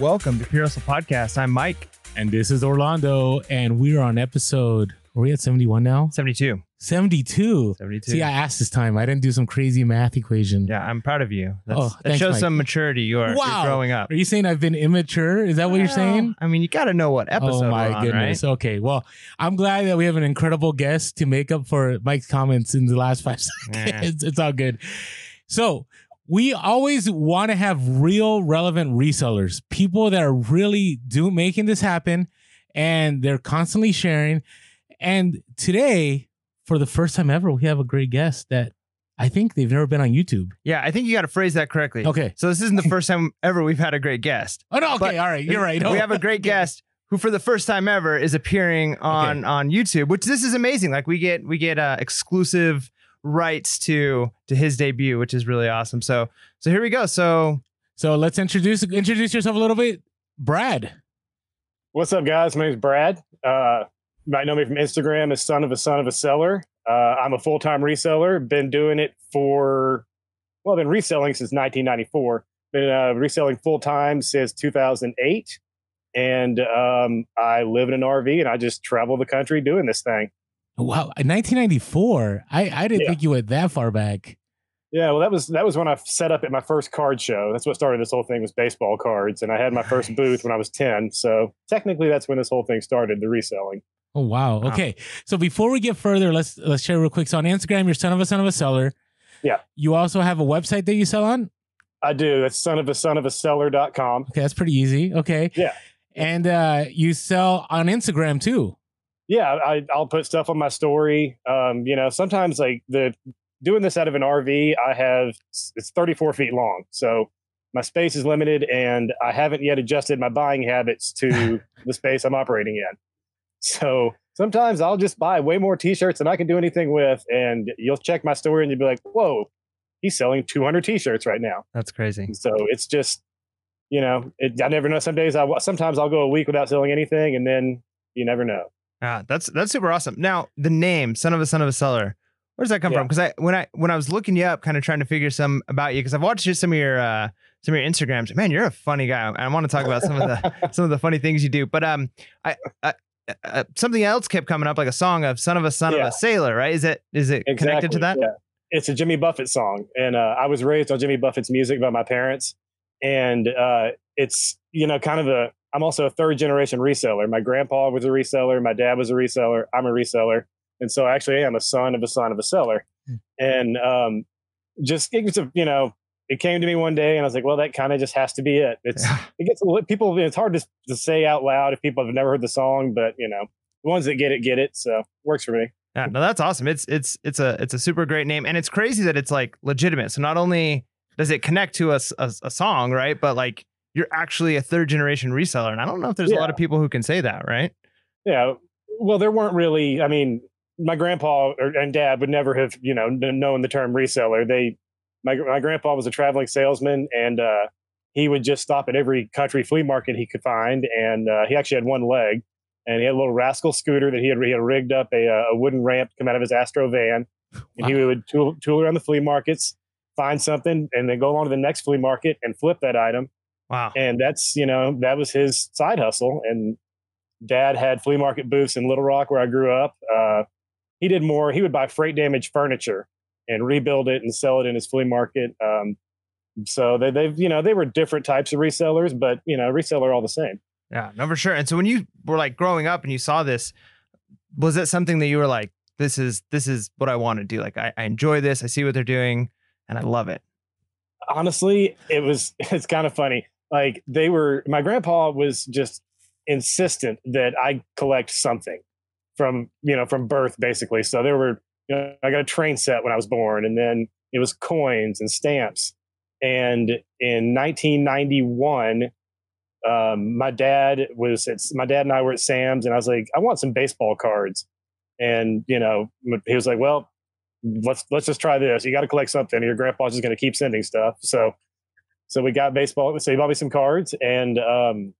Welcome to Pure Hustle Podcast. I'm Mike, And this is Orlando, and we're on episode. Are we at 71 now? 72. 72. 72. See, I asked this time. I didn't do some crazy math equation. yeah, I'm proud of you. Oh, That's, Oh, that thanks, shows Mike. some maturity. You are you're Wow. growing up. Are you saying I've been immature? Is that what you're saying? I mean, you got to know what episode oh my on, goodness. right? Okay. Well, I'm glad that we have an incredible guest to make up for Mike's comments in the last five seconds. Yeah. it's, it's all good. So we always want to have real relevant resellers, people that are really do making this happen and they're constantly sharing. And today, for the first time ever, we have a great guest that I think they've never been on YouTube. Yeah, I think you got to phrase that correctly. Okay. So this isn't the first time ever we've had a great guest. Oh no, okay, all right. You're right. We have a great guest who, for the first time ever, is appearing on on YouTube. Which this is amazing. Like we get we get uh, exclusive rights to to his debut, which is really awesome. So so here we go. So So let's introduce introduce yourself a little bit. Brad. What's up, guys? My name's Brad. Uh, you might know me from Instagram as son of a son of a seller. Uh, I'm a full time reseller. Been doing it for, well, I've been reselling since 1994. Been uh, reselling full time since 2008. And um, I live in an RV and I just travel the country doing this thing. Wow, 1994. I I didn't Yeah. think you went that far back. Yeah, well, that was that was when I set up at my first card show. That's what started this whole thing was baseball cards, and I had my first booth when I was ten. So technically, that's when this whole thing started, the reselling. Oh wow. Wow. Okay. So before we get further, let's let's share real quick. So on Instagram, you're son of a son of a seller. Yeah. You also have a website that you sell on. I do. That's son of a son of a seller.com. Okay, that's pretty easy. Okay. Yeah. And uh, you sell on Instagram too. Yeah, I, I'll put stuff on my story. Um, you know, sometimes like the doing this out of an RV, I have it's 34 feet long, so my space is limited, and I haven't yet adjusted my buying habits to the space I'm operating in. So sometimes I'll just buy way more T-shirts than I can do anything with, and you'll check my story and you'll be like, "Whoa, he's selling 200 T-shirts right now." that's crazy. So it's just, you know, it, I never know. Some days I sometimes I'll go a week without selling anything, and then you never know. Ah, that's that's super awesome. Now the name "Son of a Son of a Seller," where does that come Yeah. from? Because I when I when I was looking you up, kind of trying to figure some about you, because I've watched just some of your uh, some of your Instagrams. Man, you're a funny guy. I want to talk about some of the some of the funny things you do. But um, I, I uh, something else kept coming up, like a song of "Son of a Son of a Sailor." Right? Is it is it connected to that? Yeah. It's a Jimmy Buffett song. And uh, I was raised on Jimmy Buffett's music by my parents. And uh, it's, you know, kind of a, I'm also a third generation reseller. My grandpa was a reseller. My dad was a reseller. I'm a reseller. And so actually I am a son of a son of a seller. Hmm. And um, just, it was a, you know, it came to me one day and I was like, well, that kind of just has to be it. It's, it gets a people, it's hard to, to say out loud if people have never heard the song, but you know, the ones that get it, get it. So works for me. Yeah, no, that's awesome. It's it's it's a it's a super great name, and it's crazy that it's like legitimate. So not only does it connect to us a, a, song, right, but like you're actually a third generation reseller, and I don't know if there's a lot of people who can say that, right? Yeah. Well, there weren't really. I mean, my grandpa and dad would never have, you know, known the term reseller. They, my my grandpa was a traveling salesman, and uh, he would just stop at every country flea market he could find, and uh, he actually had one leg, and he had a little rascal scooter that he had, he had rigged up a, uh, a wooden ramp to come out of his Astro van, and he would tool, tool around the flea markets, find something, and then go on to the next flea market and flip that item Wow. and that's you know that was his side hustle and dad had flea market booths in little rock where i grew up uh, he did more he would buy freight damaged furniture and rebuild it and sell it in his flea market um, so they, they've you know they were different types of resellers but you know reseller all the same Yeah, no, for sure. And so when you were like growing up and you saw this, was it something that you were like, this is this is what I want to do? Like I, I enjoy this, I see what they're doing, and I love it. honestly, it was it's kind of funny. Like they were my grandpa was just insistent that I collect something from, you know, from birth basically. So there were you know, I got a train set when I was born and then it was coins and stamps. And in 1991 um, my dad was at, my dad and I were at Sam's and I was like, I want some baseball cards. And, you know, he was like, well, let's let's just try this. You got to collect something. Your grandpa's just going to keep sending stuff. So so we got baseball. So he bought me some cards, and um,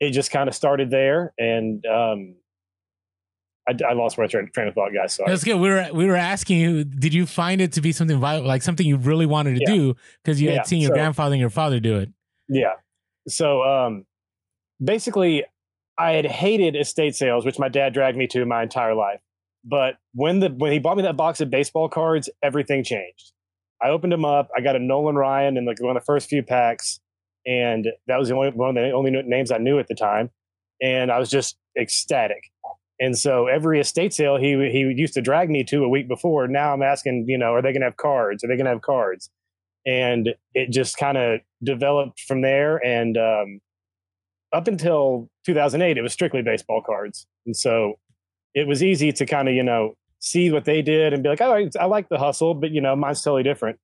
it just kind of started there. And um, I, I lost my train, train of thought, guys. Sorry. That's good. We were we were asking you, did you find it to be something vital, like something you really wanted to Yeah. do because you Yeah, had seen your so- grandfather and your father do it? Yeah. so um, basically, I had hated estate sales, which my dad dragged me to my entire life. But when the when he bought me that box of baseball cards, everything changed. I opened them up. I got a Nolan Ryan in like one of the first few packs, and that was the only one of the only names I knew at the time. And I was just ecstatic. And so every estate sale he he used to drag me to a week before. Now I'm asking, you know, are they going to have cards? Are they going to have cards? And it just kind of developed from there. And um, up until 2008, it was strictly baseball cards. And so it was easy to kind of, you know, see what they did and be like, oh, I like the hustle, but, you know, mine's totally different.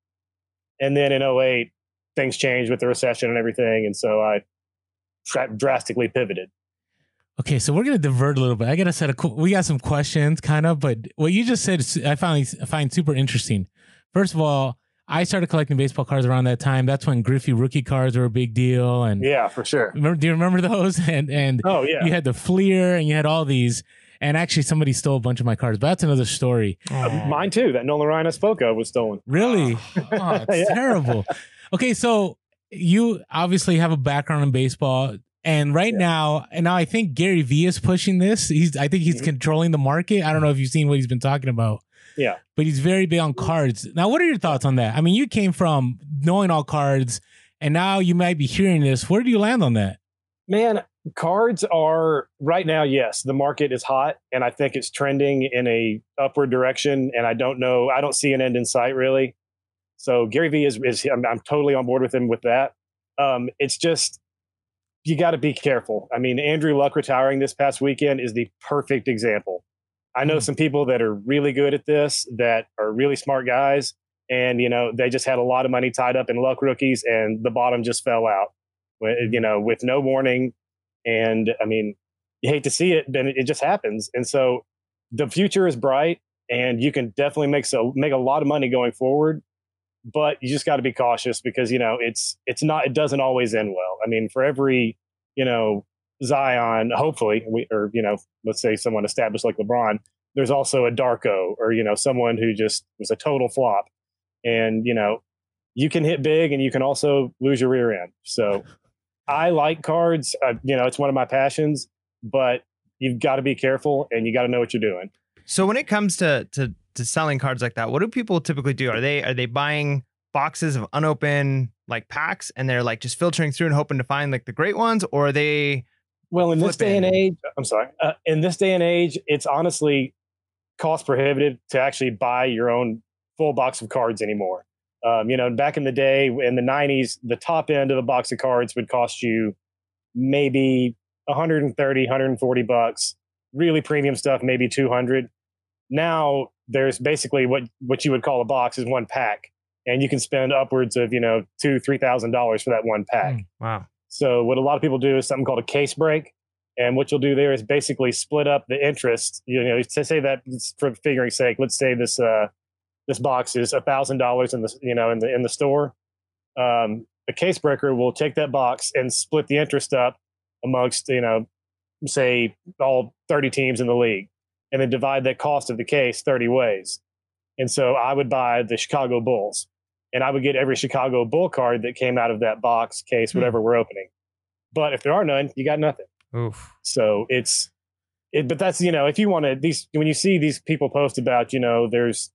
And then in 08, things changed with the recession and everything. And so I tra- drastically pivoted. Okay, so we're gonna divert a little bit. I got a set of we got some questions, kind of, but what you just said, I finally find super interesting. First of all, I started collecting baseball cards around that time. That's when Griffey rookie cards were a big deal, and yeah, for sure. Remember, do you remember those? And and oh yeah, you had the Fleer, and you had all these. And actually, somebody stole a bunch of my cards, but that's another story. Uh, mine too. That Nolan Ryan I spoke of was stolen. Really? oh, it's yeah. terrible. Okay, so you obviously have a background in baseball. And right yeah. now, and now I think Gary Vee is pushing this. He's I think he's mm-hmm. controlling the market. I don't know if you've seen what he's been talking about. Yeah. But he's very big on cards. Now, what are your thoughts on that? I mean, you came from knowing all cards and now you might be hearing this. Where do you land on that? Man, cards are right now, yes, the market is hot and I think it's trending in a upward direction. And I don't know, I don't see an end in sight really. So Gary Vee is, is I'm, I'm totally on board with him with that. Um, it's just you got to be careful. I mean, Andrew Luck retiring this past weekend is the perfect example. I know mm. some people that are really good at this, that are really smart guys, and you know they just had a lot of money tied up in Luck rookies, and the bottom just fell out. You know, with no warning, and I mean, you hate to see it, but it just happens. And so, the future is bright, and you can definitely make so make a lot of money going forward but you just got to be cautious because you know it's it's not it doesn't always end well. I mean, for every you know Zion, hopefully, we, or you know, let's say someone established like LeBron, there's also a Darko or you know someone who just was a total flop, and you know, you can hit big and you can also lose your rear end. So, I like cards. Uh, you know, it's one of my passions, but you've got to be careful and you got to know what you're doing. So when it comes to to to selling cards like that, what do people typically do? Are they are they buying boxes of unopened like packs and they're like just filtering through and hoping to find like the great ones, or are they? Well, in this day and age, I'm sorry. Uh, in this day and age, it's honestly cost prohibitive to actually buy your own full box of cards anymore. Um, you know, back in the day in the 90s, the top end of a box of cards would cost you maybe 130, 140 bucks. Really premium stuff, maybe 200. Now there's basically what what you would call a box is one pack, and you can spend upwards of you know two three thousand dollars for that one pack. Mm, wow. So what a lot of people do is something called a case break, and what you'll do there is basically split up the interest. You know, to say that for figuring sake, let's say this uh, this box is a thousand dollars in the you know in the in the store. Um, a case breaker will take that box and split the interest up amongst you know say all 30 teams in the league and then divide that cost of the case 30 ways. And so I would buy the Chicago Bulls and I would get every Chicago Bull card that came out of that box case, hmm. whatever mm. we're opening. But if there are none, you got nothing. Oof. So it's, it, but that's, you know, if you want to, these, when you see these people post about, you know, there's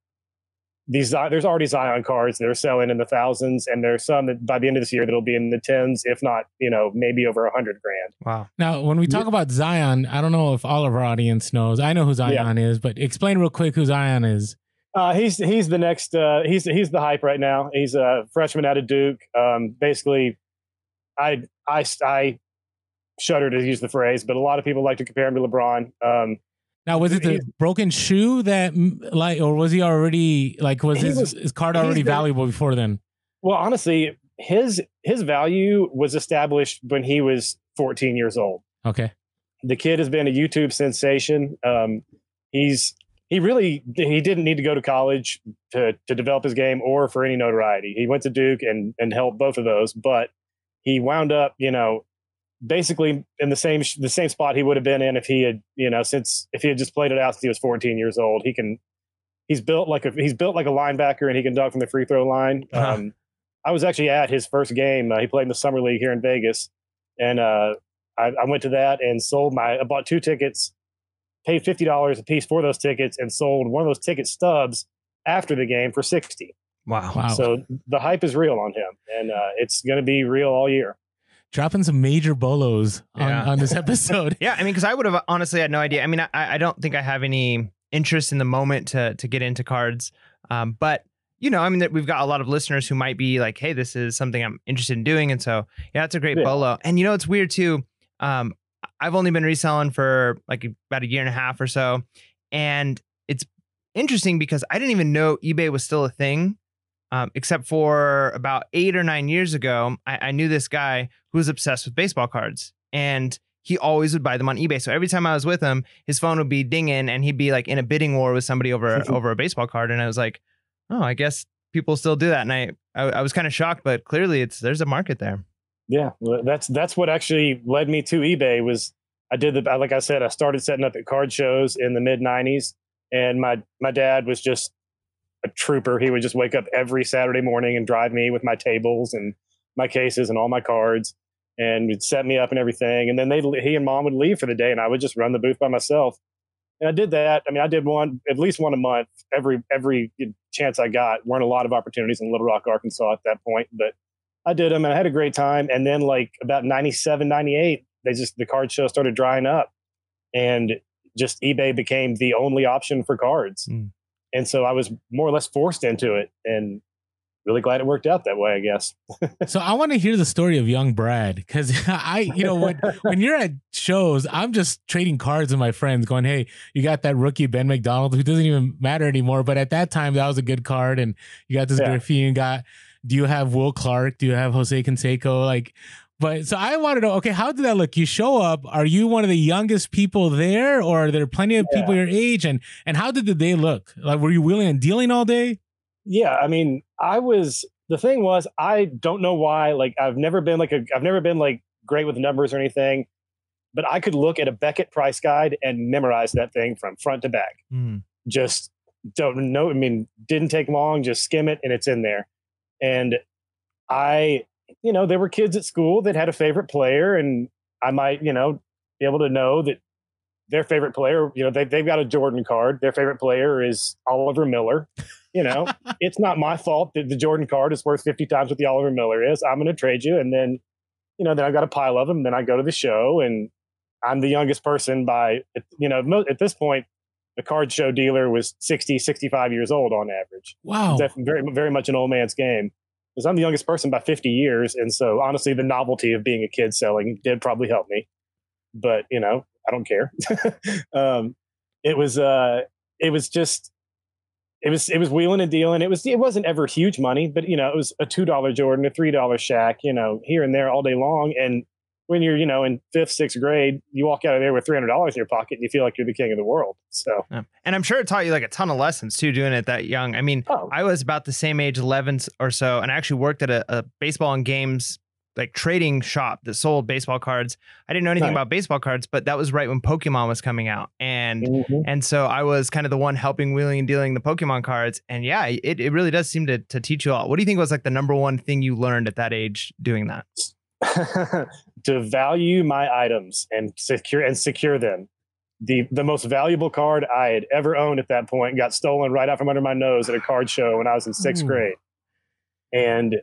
these there's already Zion cards that are selling in the thousands, and there's some that by the end of this year that'll be in the tens, if not, you know, maybe over a hundred grand. Wow. Now, when we talk about Zion, I don't know if all of our audience knows. I know who Zion yeah. is, but explain real quick who Zion is. Uh, he's he's the next. Uh, he's he's the hype right now. He's a freshman out of Duke. Um, basically, I I I shudder to use the phrase, but a lot of people like to compare him to LeBron. Um, now, was it the broken shoe that, like, or was he already like, was his was, his card already valuable before then? Well, honestly, his his value was established when he was 14 years old. Okay. The kid has been a YouTube sensation. Um, he's he really he didn't need to go to college to to develop his game or for any notoriety. He went to Duke and and helped both of those, but he wound up, you know, basically in the same the same spot he would have been in if he had you know since if he had just played it out since he was 14 years old. He can he's built like a he's built like a linebacker and he can dunk from the free throw line. Uh-huh. Um, I was actually at his first game. Uh, he played in the summer league here in Vegas, and uh, I, I went to that and sold my. I bought two tickets, paid fifty dollars a piece for those tickets, and sold one of those ticket stubs after the game for sixty. Wow. Wow. So the hype is real on him, and uh, it's going to be real all year. Dropping some major bolos on, Yeah. on this episode. Yeah, I mean, because I would have honestly had no idea. I mean, I, I don't think I have any interest in the moment to to get into cards, um, but you know, I mean, that we've got a lot of listeners who might be like, "Hey, this is something I'm interested in doing," and so yeah, it's a great Yeah. bolo. And you know, it's weird too. Um, I've only been reselling for like about a year and a half or so, and it's interesting because I didn't even know eBay was still a thing. Um, except for about eight or nine years ago, I, I knew this guy who was obsessed with baseball cards, and he always would buy them on eBay. So every time I was with him, his phone would be dinging, and he'd be like in a bidding war with somebody over over a baseball card. And I was like, oh, I guess people still do that. And I I, I was kind of shocked, but clearly it's there's a market there. Yeah, that's that's what actually led me to eBay. Was I did the like I said, I started setting up at card shows in the mid '90s, and my my dad was just a trooper. He would just wake up every Saturday morning and drive me with my tables and my cases and all my cards, and would set me up and everything. And then they he and mom would leave for the day, and I would just run the booth by myself. And I did that. I mean, I did one at least one a month every every chance I got. weren't a lot of opportunities in Little Rock, Arkansas at that point, but I did them and I had a great time. And then like about 97, 98, they just, the card show started drying up and just eBay became the only option for cards. Mm. And so I was more or less forced into it and really glad it worked out that way, I guess. So I want to hear the story of young Brad because I, you know, when when you're at shows, I'm just trading cards with my friends, going, "Hey, you got that rookie Ben McDonald who doesn't even matter anymore." But at that time, that was a good card, and you got this Yeah. Griffey. You got. Do you have Will Clark? Do you have Jose Canseco? Like, but so I want to know. Okay, how did that look? You show up. Are you one of the youngest people there, or are there plenty of people your age? And and how did the day look? Like, were you wheeling and dealing all day? Yeah, I mean, I was the thing was I don't know why. Like I've never been like a I've never been like great with numbers or anything, but I could look at a Beckett price guide and memorize that thing from front to back. Mm. Just don't know. I mean, didn't take long. Just skim it and it's in there. And I, you know, there were kids at school that had a favorite player, and I might, you know, be able to know that their favorite player, you know, they, they've got a Jordan card. Their favorite player is Oliver Miller. You know, it's not my fault that the Jordan card is worth 50 times what the Oliver Miller is. I'm going to trade you. And then, you know, then I've got a pile of them. Then I go to the show and I'm the youngest person by, you know, at this point, the card show dealer was 60, 65 years old on average. Wow. Def- very, very much an old man's game. Because I'm the youngest person by 50 years. And so honestly, the novelty of being a kid selling did probably help me. But, you know, I don't care. um, it was, uh, it was just, it was, it was wheeling and dealing. It was, it wasn't ever huge money, but you know, it was a $2 Jordan, a $3 Shaq, you know, here and there all day long. And when you're, you know, in fifth, sixth grade, you walk out of there with $300 in your pocket and you feel like you're the king of the world. So, Yeah. And I'm sure it taught you like a ton of lessons too, doing it that young. I mean, oh, I was about the same age, 11 or so, and I actually worked at a, a baseball and games like trading shop that sold baseball cards. I didn't know anything Right. about baseball cards, but that was right when Pokemon was coming out. And mhm. and so I was kind of the one helping wheeling and dealing the Pokemon cards. And yeah, it, it really does seem to to teach you a lot. What do you think was like the number one thing you learned at that age doing that? to value my items and secure and secure them. The the most valuable card I had ever owned at that point got stolen right out from under my nose at a card show when I was in sixth Ooh. grade. And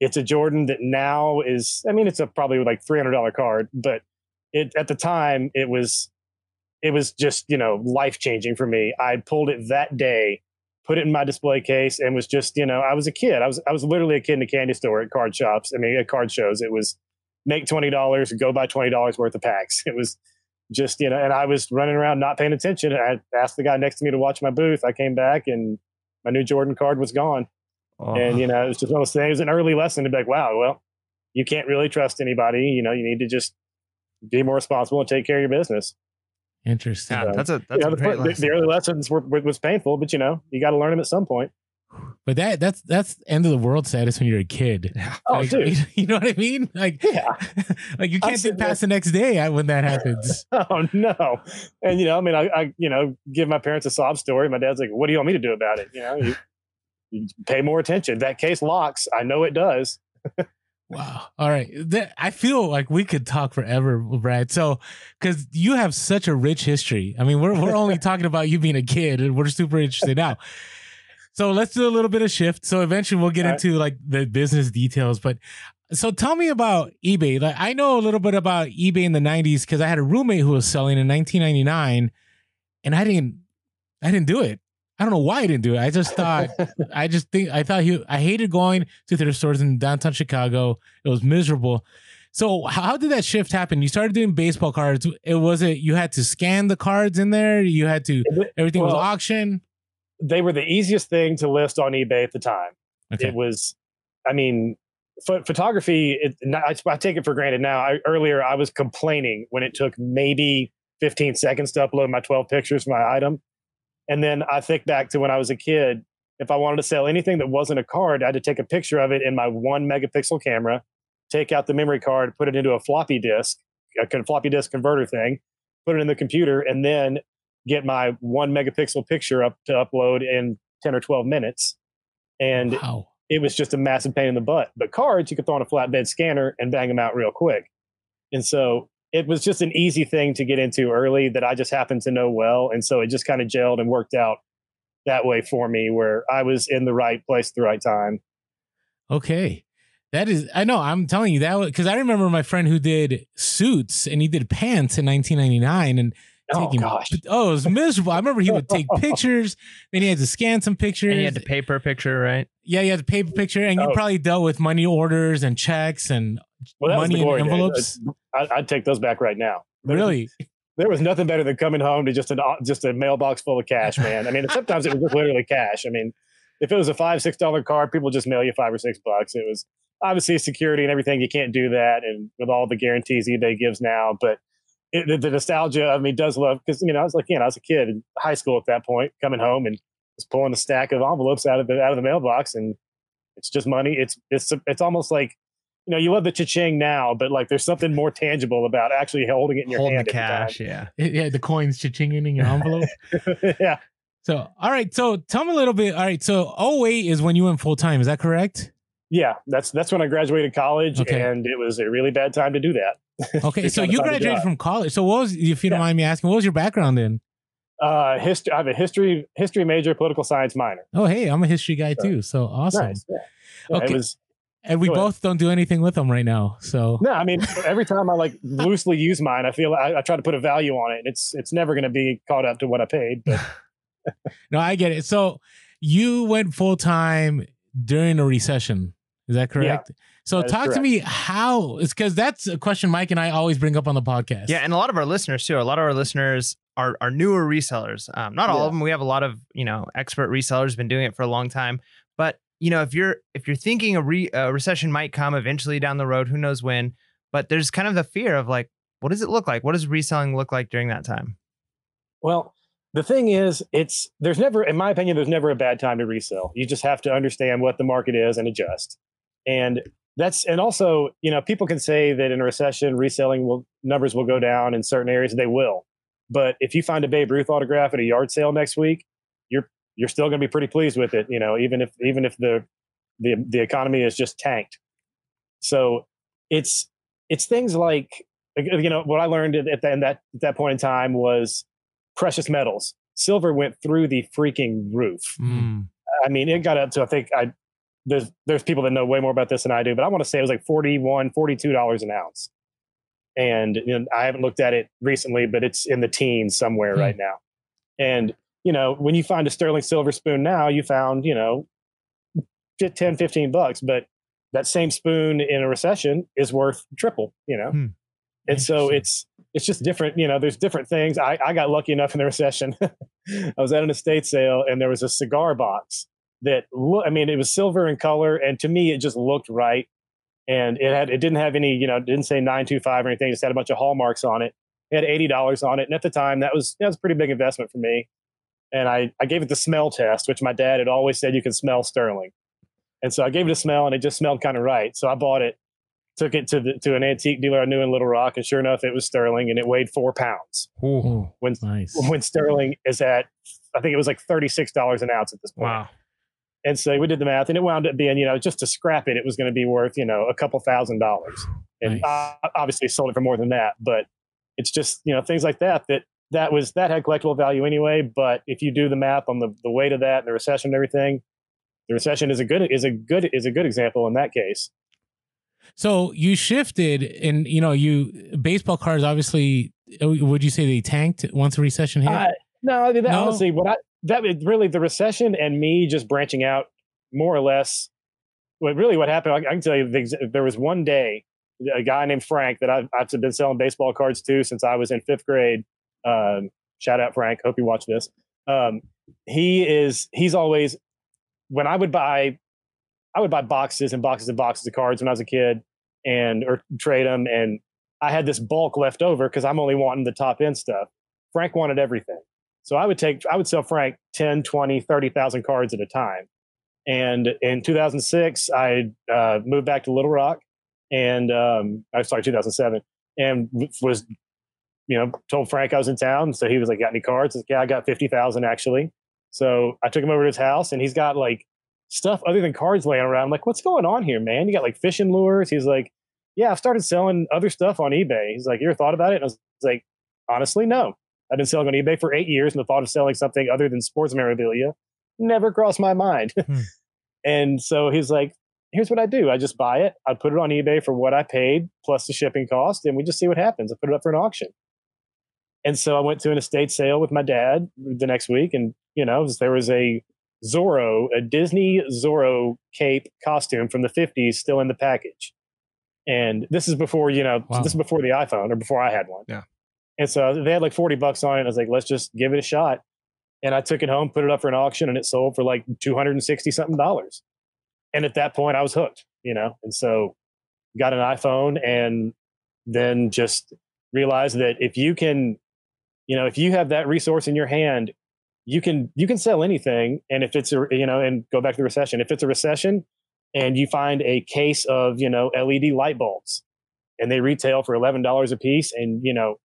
it's a Jordan that now is I mean it's a probably like three hundred dollar card, but it at the time it was it was just, you know, life changing for me. I pulled it that day, put it in my display case, and was just, you know, I was a kid. I was I was literally a kid in a candy store at card shops. I mean at card shows. It was make twenty dollars, go buy twenty dollars worth of packs. It was just you know, and I was running around not paying attention. I asked the guy next to me to watch my booth. I came back and my new Jordan card was gone. Oh. And you know, it was just one of those things. It was an early lesson to be like, wow, well, you can't really trust anybody. You know, you need to just be more responsible and take care of your business. Interesting. yeah, that's a that's You know, a the, great the, lesson. the early lessons were was painful, but you know, you got to learn them at some point. But that that's that's end of the world status when you're a kid. Oh, Like, dude. you know what I mean? Like, Yeah. like you can't think past the next day when that happens. Oh no! And you know, I mean, I, I, you know, give my parents a sob story. My dad's like, "What do you want me to do about it?" You know, you, you pay more attention. That case locks. I know it does. Wow. All right. That, I feel like we could talk forever, Brad. So, because you have such a rich history. I mean, we're we're only talking about you being a kid, and we're super interested now. So let's do a little bit of shift. So eventually we'll get All into like the business details. But so tell me about eBay. Like I know a little bit about eBay in the '90s because I had a roommate who was selling in 1999, and I didn't, I didn't do it. I don't know why I didn't do it. I just thought, I just think, I thought he, I hated going to thrift stores in downtown Chicago. It was miserable. So how did that shift happen? You started doing baseball cards. It was it you had to scan the cards in there. You had to everything was Well, auction. They were the easiest thing to list on eBay at the time. Okay. It was, I mean, pho- photography. It, I, I take it for granted now. I, earlier, I was complaining when it took maybe 15 seconds to upload my 12 pictures for my item, and then I think back to when I was a kid. If I wanted to sell anything that wasn't a card, I had to take a picture of it in my one megapixel camera, take out the memory card, put it into a floppy disk, a floppy disk converter thing, put it in the computer, and then get my one megapixel picture up to upload in 10 or 12 minutes. And wow. it was just a massive pain in the butt. But cards, you could throw on a flatbed scanner and bang them out real quick. And so it was just an easy thing to get into early that I just happened to know well. And so it just kind of gelled and worked out that way for me where I was in the right place at the right time. Okay. That is, I know. I'm telling you that because I remember my friend who did suits and he did pants in 1999, and Oh, taking, gosh. oh, it was miserable. I remember he would take pictures, then he had to scan some pictures. And you had to pay per picture, right? yeah, you had to paper picture, and you Oh. probably dealt with money orders and checks and Well, money the in glory days. envelopes. I, I'd take those back right now. There- Really? There was nothing better than coming home to just an uh, just a mailbox full of cash, man. I mean, sometimes it was just literally cash. I mean, if it was a five six dollar card, people just mail you five or six bucks. It was obviously security and everything. You can't do that, and with all the guarantees eBay gives now, but it, the, nostalgia of me does love because you know I was like, you know, I was a kid in high school at that point, coming home and just pulling a stack of envelopes out of the out of the mailbox, and it's just money. It's it's it's almost like you know you love the cha-ching now, but like there's something more tangible about actually holding it in your Holding hand the at the cash, yeah. yeah, the coins cha-chinging in your envelope. yeah. so, all right. So, tell me a little bit. All right. So, 08 is when you went full time. Is that correct? Yeah. That's that's when I graduated college Okay. and it was a really bad time to do that. Okay. So, you graduated from college. So, what was, if you don't Yeah. mind me asking, what was your background in? Uh history I have a history history major, political science minor. Oh, hey, I'm a history guy So- too. So, awesome. Nice. Yeah. Yeah, Okay. Was And we both don't do anything with them right now. So, no, I mean every time I like loosely use mine, I feel I, I try to put a value on it. And it's it's never gonna be caught up to what I paid. But no, I get it. So, you went full time during a recession. Is that correct? so, that is talk to me how it's because that's a question Mike and I always bring up on the podcast. Yeah, and a lot of our listeners too. A lot of our listeners are are newer resellers. Um, not all Yeah. of them. We have a lot of you know expert resellers been doing it for a long time. But you know, if you're if you're thinking a, re, a recession might come eventually down the road, who knows when? But there's kind of the fear of like, what does it look like? What does reselling look like during that time? well, the thing is, it's there's never, in my opinion, there's never a bad time to resell. You just have to understand what the market is and adjust. And that's and also, you know, people can say that in a recession, reselling will numbers will go down in certain areas. They will. But if you find a Babe Ruth autograph at a yard sale next week, you're you're still going to be pretty pleased with it. You know, even if even if the the the economy is just tanked. So it's it's things like you know what I learned at that in that at that point in time was precious metals. Silver went through the freaking roof. Mm. I mean, it got up to I think I there's there's people that know way more about this than I do, but I want to say it was like 41 42 dollars an ounce. And you know, I haven't looked at it recently, but it's in the teens somewhere Hmm. right now. And you know, when you find a sterling silver spoon now, you found, you know, 10 15 bucks, but that same spoon in a recession is worth triple, you know. Hmm. And so it's it's just different, you know, there's different things. I, I got lucky enough in the recession. I was at an estate sale and there was a cigar box that loo- I mean, it was silver in color, and to me, it just looked right. And it had it didn't have any, you know, it didn't say nine two five or anything. It just had a bunch of hallmarks on it. It had eighty dollars on it, and at the time, that was that was a pretty big investment for me. And I I gave it the smell test, which my dad had always said you can smell sterling. And so I gave it a smell, and it just smelled kind of right. So I bought it, took it to the to an antique dealer I knew in Little Rock, and sure enough, it was sterling, and it weighed four pounds. Oh, When nice. when sterling is at, I think it was like thirty six dollars an ounce at this point. Wow. And so we did the math, and it wound up being, you know, just to scrap it, it was going to be worth, you know, a couple thousand dollars. And Nice. uh, obviously sold it for more than that. But it's just, you know, things like that that that was that had collectible value anyway. But if you do the math on the, the weight of that and the recession and everything, the recession is a good is a good is a good example in that case. So you shifted, and you know, you baseball cards obviously. uh, Would you say they tanked once the recession hit? Uh, no, I mean, that, No? honestly, what I that really the recession and me just branching out more or less. What really what happened? I, I can tell you, the, there was one day a guy named Frank that I've, I've been selling baseball cards to since I was in fifth grade. Um, shout out Frank. Hope you watch this. Um, he is he's always when I would buy I would buy boxes and boxes and boxes of cards when I was a kid and or trade them and I had this bulk left over because I'm only wanting the top end stuff. Frank wanted everything. So I would take I would sell Frank 10, 20, 30,000 cards at a time. And in 2006 I uh, moved back to Little Rock and um I sorry 2007 and was you know told Frank I was in town so he was like got any cards like, yeah I got 50,000 actually. So I took him over to his house and he's got like stuff other than cards laying around. I'm like, what's going on here, man? You got like fishing lures. He's like, yeah, I've started selling other stuff on eBay. He's like, you ever thought about it? And I was like, honestly, no. I've been selling on eBay for eight years, and the thought of selling something other than sports memorabilia never crossed my mind. Hmm. and so he's like, here's what I do. I just buy it. I put it on eBay for what I paid plus the shipping cost, and we just see what happens. I put it up for an auction. And so I went to an estate sale with my dad the next week, and you know, there was a Zorro, a Disney Zorro cape costume from the 50s still in the package. And this is before, you know, Wow. this is before the iPhone or before I had one. Yeah. And so they had like 40 bucks on it. I was like, let's just give it a shot. And I took it home, put it up for an auction, and it sold for like 260 something dollars. And at that point, I was hooked, you know? And so got an iPhone and then just realized that if you can, you know, if you have that resource in your hand, you can you can sell anything and if it's a you know and go back to the recession if it's a recession and you find a case of you know led light bulbs and they retail for $11 a piece and you know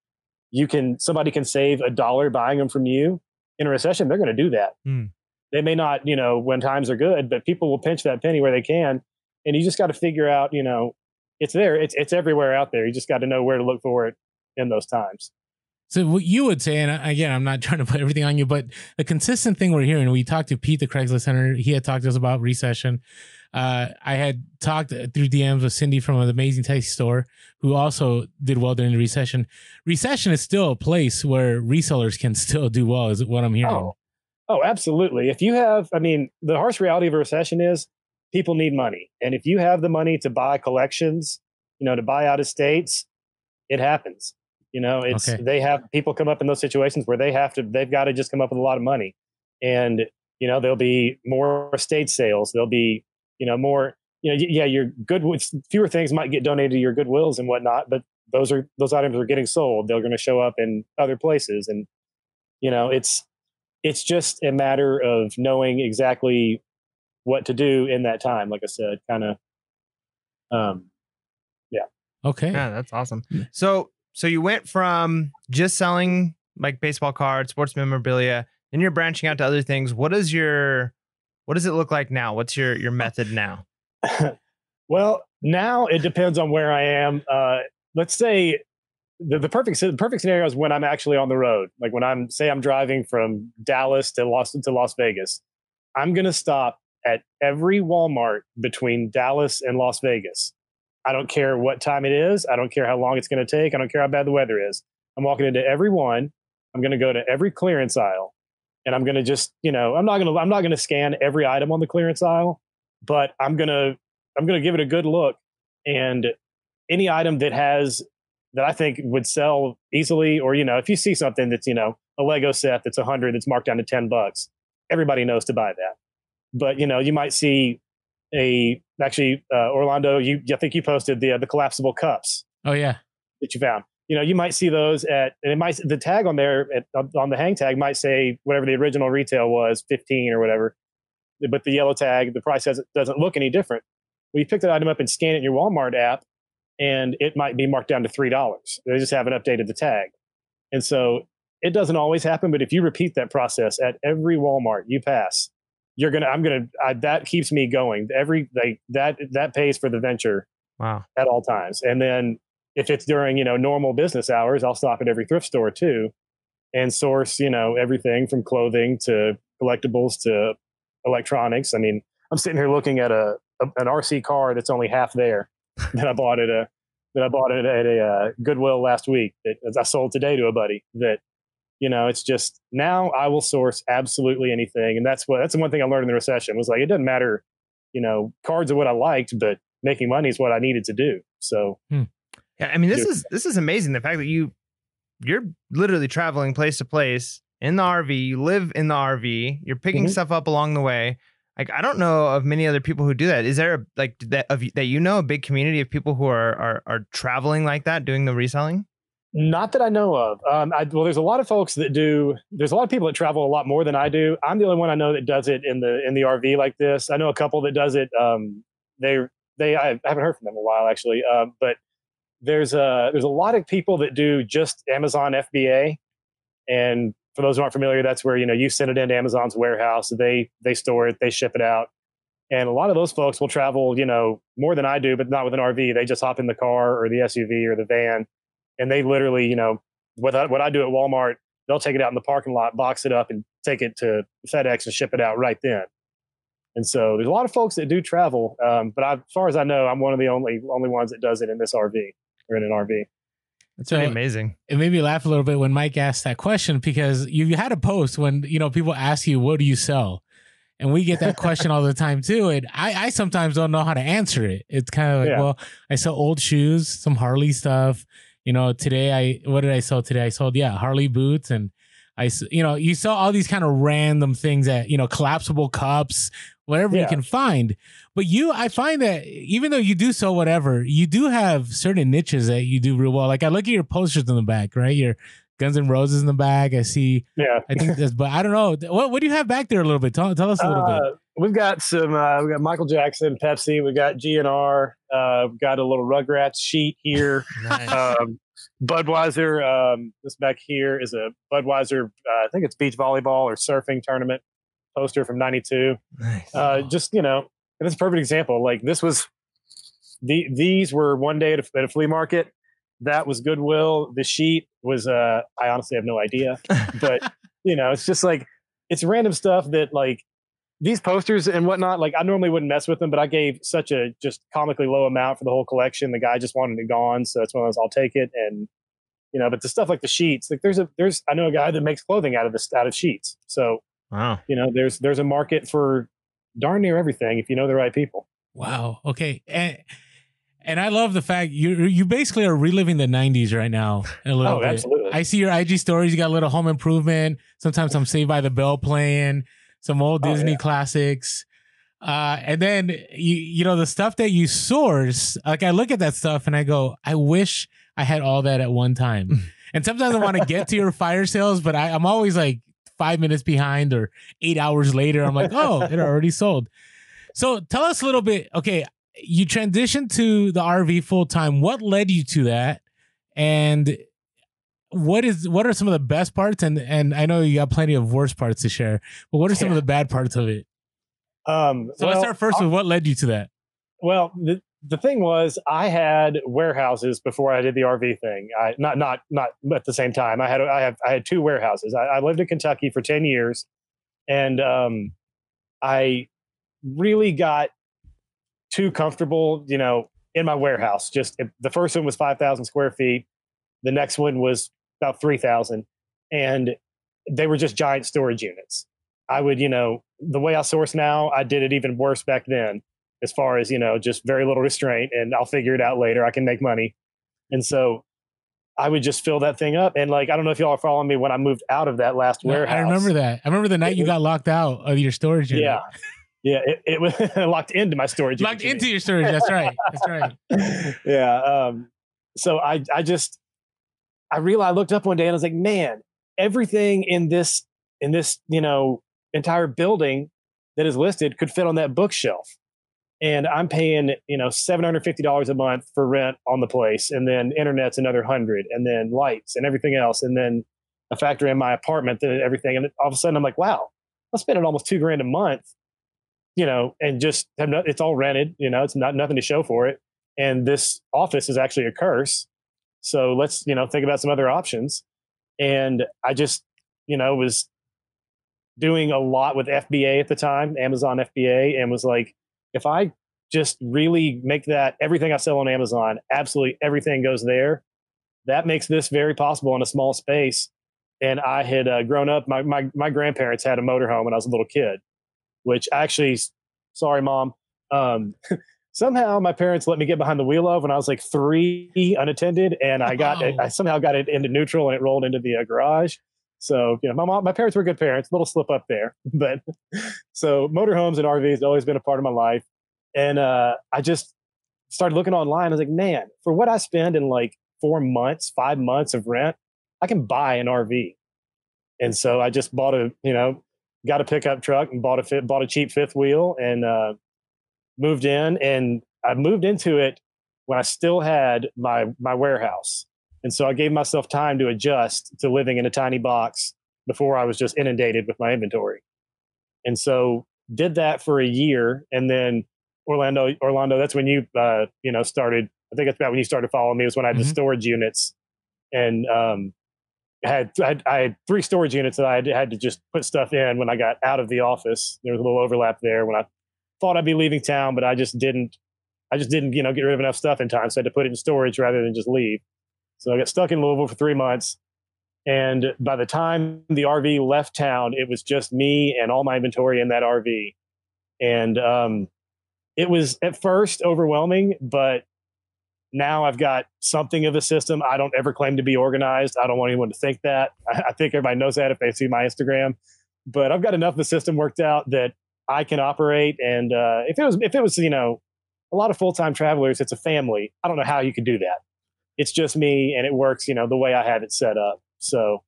you can somebody can save a dollar buying them from you in a recession they're going to do that Hmm. they may not you know when times are good but people will pinch that penny where they can and you just got to figure out you know it's there it's it's everywhere out there you just got to know where to look for it in those times So what you would say, and again, I'm not trying to put everything on you, but the consistent thing we're hearing, we talked to Pete, the Craigslist hunter. He had talked to us about recession. Uh, I had talked through DMs with Cindy from an amazing taste store who also did well during the recession. Recession is still a place where resellers can still do well, is what I'm hearing. Oh, oh, absolutely. If you have, I mean, the harsh reality of a recession is people need money. And if you have the money to buy collections, you know, to buy out estates, it happens. You know, it's Okay. they have people come up in those situations where they have to, they've got to just come up with a lot of money. And, you know, there'll be more estate sales. There'll be, you know, more, you know, yeah, your good, fewer things might get donated to your goodwills and whatnot, but those are, those items are getting sold. They're going to show up in other places. And, you know, it's, it's just a matter of knowing exactly what to do in that time. Like I said, kind of, um, yeah. Okay. Yeah, that's awesome. So so you went from just selling like baseball cards, sports memorabilia, and you're branching out to other things. What is your what does it look like now? What's your your method now? well, now it depends on where I am. Uh, let's say the, the perfect the perfect scenario is when I'm actually on the road. Like when I'm say I'm driving from Dallas to Las to Las Vegas. I'm gonna stop at every Walmart between Dallas and Las Vegas. I don't care what time it is. I don't care how long it's going to take. I don't care how bad the weather is. I'm walking into every one. I'm going to go to every clearance aisle, and I'm going to just, you know, I'm not going to, I'm not going to scan every item on the clearance aisle, but I'm going to, I'm going to give it a good look, and any item that has that I think would sell easily, or you know, if you see something that's, you know, a Lego set that's a hundred that's marked down to ten bucks, everybody knows to buy that. But you know, you might see a actually uh, Orlando. You, I think you posted the uh, the collapsible cups Oh yeah. that you found. You know, you might see those at, and it might the tag on there at, on the hang tag might say whatever the original retail was, fifteen or whatever, but the yellow tag, the price doesn't doesn't look any different. Well, you pick that item up and scan it in your Walmart app, and it might be marked down to three dollars. They just haven't updated the tag, and so it doesn't always happen. But if you repeat that process at every Walmart you pass, you're gonna i'm gonna I, that keeps me going every like that that pays for the venture Wow. at all times and then if it's during you know normal business hours i'll stop at every thrift store too and source you know everything from clothing to collectibles to electronics. I mean i'm sitting here looking at a, a an rc car that's only half there that i bought at a that i bought it at a uh, goodwill last week that i sold today to a buddy that you know it's just now i will source absolutely anything. And that's what that's the one thing i learned in the recession was like it doesn't matter you know cards are what i liked but making money is what i needed to do. So Yeah, I mean this Dude. is this is amazing. The fact that you you're literally traveling place to place in the RV. You live in the RV. You're picking Mhm. stuff up along the way. Like I don't know of many other people who do that. Is there like that of that you know a big community of people who are are are traveling like that, doing the reselling? Not that I know of. Um, I, well, there's a lot of folks that do. There's a lot of people that travel a lot more than I do. I'm the only one I know that does it in the in the RV like this. I know a couple that does it. Um, they they I haven't heard from them in a while actually. Um, but there's a there's a lot of people that do just Amazon FBA, and for those who aren't familiar, that's where you know you send it into Amazon's warehouse. They they store it, they ship it out, and a lot of those folks will travel you know more than I do, but not with an RV. They just hop in the car or the SUV or the van and they literally, you know, what I, what I do at Walmart, they'll take it out in the parking lot, box it up, and take it to FedEx and ship it out right then. And so there's a lot of folks that do travel, um, but I, as far as I know, I'm one of the only only ones that does it in this RV or in an RV. It's So- amazing. it made me laugh a little bit when Mike asked that question because you had a post when you know people ask you what do you sell, and we get that question all the time too. And I, I sometimes don't know how to answer it. It's kind of like, Yeah. well, I sell old shoes, some Harley stuff. You know, today I what did I sell today? I sold yeah Harley boots and I you know you sell all these kind of random things that you know collapsible cups, whatever you can find. But you, I find that even though you do so whatever, you do have certain niches that you do real well. Like I look at your posters in the back, right? Your Guns and Roses in the back. I see. Yeah, I think that's, but I don't know. What what do you have back there a little bit? Tell, tell us a little bit. Uh, we've got some. Uh, we got Michael Jackson, Pepsi. we've got GNR. Uh, we've got a little Rugrats sheet here. Nice. um, Budweiser. Um, this back here is a Budweiser. Uh, I think it's beach volleyball or surfing tournament poster from '92. nice. Uh, just you know, and that's a perfect example. Like this was the these were one day at a, at a flea market. That was Goodwill. The sheet was. Uh, I honestly have no idea, but you know, it's just like it's random stuff that like these posters and whatnot. Like I normally wouldn't mess with them, but I gave such a just comically low amount for the whole collection. The guy just wanted it gone, so it's one of those. I'll take it, and you know, but the stuff like the sheets, like there's a there's I know a guy that makes clothing out of this out of sheets. So wow. you know, there's there's a market for darn near everything if you know the right people. Wow. Okay. And and I love the fact you you basically are reliving the '90s right now a little Oh, bit. absolutely. I see your IG stories. You got a little Home Improvement. Sometimes I'm Saved by the Bell playing. Some old Oh, Disney yeah. classics. Uh, and then you you know the stuff that you source. Like I look at that stuff and I go, I wish I had all that at one time. and sometimes I want to get to your fire sales, but I, I'm always like five minutes behind or eight hours later. I'm like, oh, it already sold. So tell us a little bit. Okay, you transitioned to the RV full time. What led you to that? And what is what are some of the best parts? And and I know you got plenty of worst parts to share, but what are some of the bad parts of it? Um, So well, let's start first with what led you to that. Well, the the thing was, I had warehouses before I did the RV thing. I not not not at the same time. I had I have I had two warehouses. I, I lived in Kentucky for ten years, and um, I really got too comfortable, you know, in my warehouse. Just the first one was five thousand square feet. The next one was about three thousand, and they were just giant storage units. I would, you know, the way I source now, I did it even worse back then as far as you know just very little restraint and i'll figure it out later i can make money and so i would just fill that thing up and like i don't know if y'all are following me when i moved out of that last No, warehouse I remember that. I remember the night It you was- got locked out of your storage unit. yeah yeah it, it was locked into my storage Locked unit, into your storage. That's right. That's right. yeah um so i i just i realized i looked up one day and i was like man everything in this in this you know entire building that is listed could fit on that bookshelf and I'm paying, you know, seven hundred fifty dollars a month for rent on the place, and then internet's another hundred, and then lights and everything else, and then a factor in my apartment and everything. And all of a sudden, I'm like, wow, I'm spending almost two grand a month you know, and just have no, it's all rented, you know, it's not nothing to show for it. And this office is actually a curse. So let's, you know, think about some other options. And I just, you know, was doing a lot with FBA at the time, Amazon FBA, and was like, if I just really make that everything I sell on Amazon, absolutely everything goes there, that makes this very possible in a small space. And I had uh, grown up, my, my, my grandparents had a motorhome when I was a little kid, which actually, sorry, mom, um, somehow my parents let me get behind the wheel of when I was like three unattended. And I got, oh. I somehow got it into neutral and it rolled into the uh, garage. So, you know, my mom, my parents were good parents, little slip up there, but so motorhomes and RVs always been a part of my life. And uh, I just started looking online. I was like, man, for what I spend in like four months, five months of rent, I can buy an RV. And so I just bought a, you know, got a pickup truck and bought a fit, bought a cheap fifth wheel and uh, moved in. And I moved into it when I still had my my warehouse. And so I gave myself time to adjust to living in a tiny box before I was just inundated with my inventory. And so did that for a year. And then Orlando, Orlando, that's when you, uh, you know, started, I think that's about when you started following me was when I had mm-hmm. the storage units and, um, had, I had, I had three storage units that I had, had to just put stuff in when I got out of the office. There was a little overlap there when I thought I'd be leaving town, but I just didn't, I just didn't, you know, get rid of enough stuff in time. So I had to put it in storage rather than just leave. So I got stuck in Louisville for three months. And by the time the RV left town, it was just me and all my inventory in that RV. And um, it was at first overwhelming, but now I've got something of a system. I don't ever claim to be organized. I don't want anyone to think that. I, I think everybody knows that if they see my Instagram. But I've got enough of a system worked out that I can operate. And uh, if it was, if it was, you know, a lot of full time travelers, it's a family. I don't know how you could do that it's just me and it works, you know, the way I have it set up. So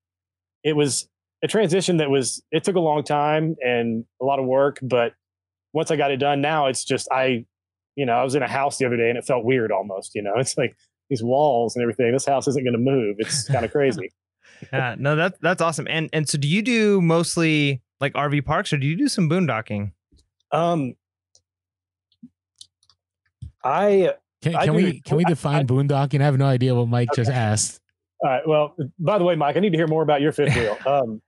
it was a transition that was, it took a long time and a lot of work, but once I got it done, now it's just, I, you know, I was in a house the other day and it felt weird almost, you know, it's like these walls and everything. This house isn't going to move. It's kind of crazy. yeah, no, that's, that's awesome. And, and so do you do mostly like RV parks or do you do some boondocking? Um, I can, can we can we define I, boondocking? I have no idea what Mike okay. just asked. All right. Well, by the way, Mike, I need to hear more about your fifth wheel. Um,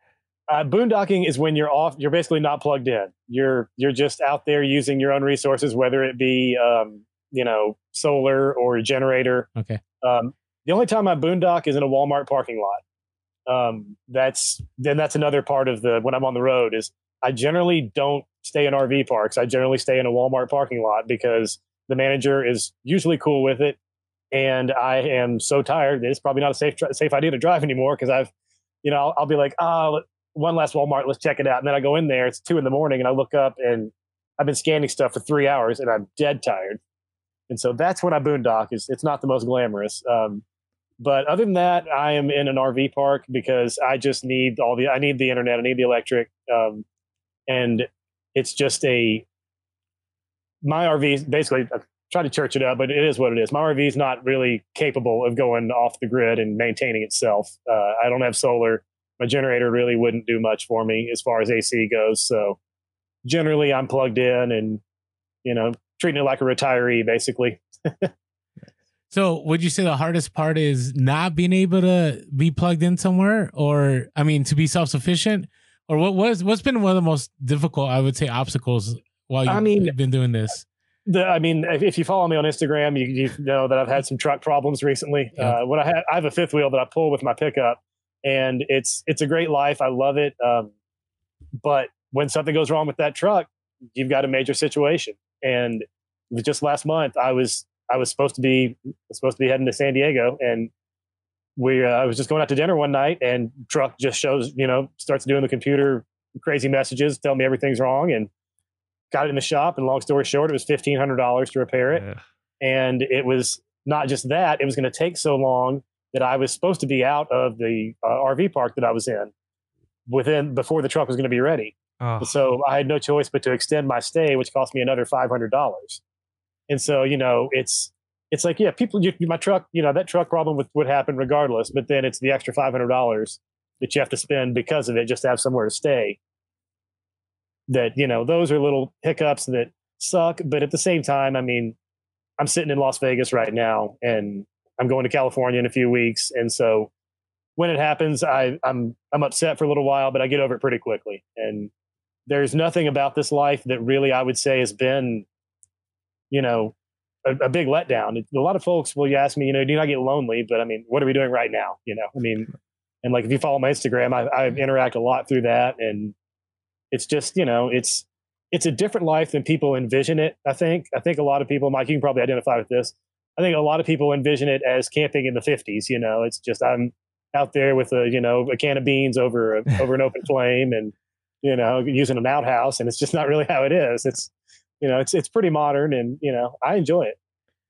uh, boondocking is when you're off. You're basically not plugged in. You're you're just out there using your own resources, whether it be um, you know solar or a generator. Okay. Um, the only time I boondock is in a Walmart parking lot. Um, that's then that's another part of the when I'm on the road is I generally don't stay in RV parks. I generally stay in a Walmart parking lot because the manager is usually cool with it, and I am so tired that it's probably not a safe safe idea to drive anymore because I've, you know, I'll, I'll be like, oh, one last Walmart, let's check it out, and then I go in there. It's two in the morning, and I look up and I've been scanning stuff for three hours, and I'm dead tired. And so that's when I boondock. Is it's not the most glamorous. Um, but other than that, I am in an RV park because I just need all the I need the internet, I need the electric, um, and it's just a my RV basically I try to church it up, but it is what it is. My RV is not really capable of going off the grid and maintaining itself. Uh, I don't have solar. My generator really wouldn't do much for me as far as AC goes. So generally, I'm plugged in and you know treating it like a retiree, basically. so, would you say the hardest part is not being able to be plugged in somewhere, or I mean, to be self sufficient, or what was what's been one of the most difficult, I would say, obstacles while you've I mean, been doing this? The, I mean, if, if, you follow me on Instagram, you, you, know that I've had some truck problems recently. Yeah. Uh, when I had, I have a fifth wheel that I pull with my pickup, and it's it's a great life. I love it. Um, but when something goes wrong with that truck, you've got a major situation. And just last month, I was I was supposed to be supposed to be heading to San Diego, and we uh, I was just going out to dinner one night, and truck just shows you know starts doing the computer crazy messages, tell me everything's wrong, and got it in the shop, and long story short, it was fifteen hundred dollars to repair it. Yeah. And it was not just that; it was going to take so long that I was supposed to be out of the uh, RV park that I was in within before the truck was going to be ready. Oh. So I had no choice but to extend my stay, which cost me another five hundred dollars. And so you know, it's it's like yeah, people, you, my truck, you know, that truck problem would, would happen regardless. But then it's the extra five hundred dollars that you have to spend because of it just to have somewhere to stay that you know those are little hiccups that suck. But at the same time, I mean, I'm sitting in Las Vegas right now, and I'm going to California in a few weeks, and so when it happens, I, I'm I'm upset for a little while, but I get over it pretty quickly. And there's nothing about this life that really I would say has been, you know, a, a big letdown. A lot of folks will you ask me, you know, do you not get lonely? But I mean, what are we doing right now? You know, I mean, and like if you follow my Instagram, I, I interact a lot through that, and it's just you know, it's it's a different life than people envision it. I think. I think a lot of people, Mike, you can probably identify with this. I think a lot of people envision it as camping in the 50s. You know, it's just I'm out there with a you know a can of beans over a, over an open flame and you know using an outhouse and it's just not really how it is it's you know it's it's pretty modern and you know i enjoy it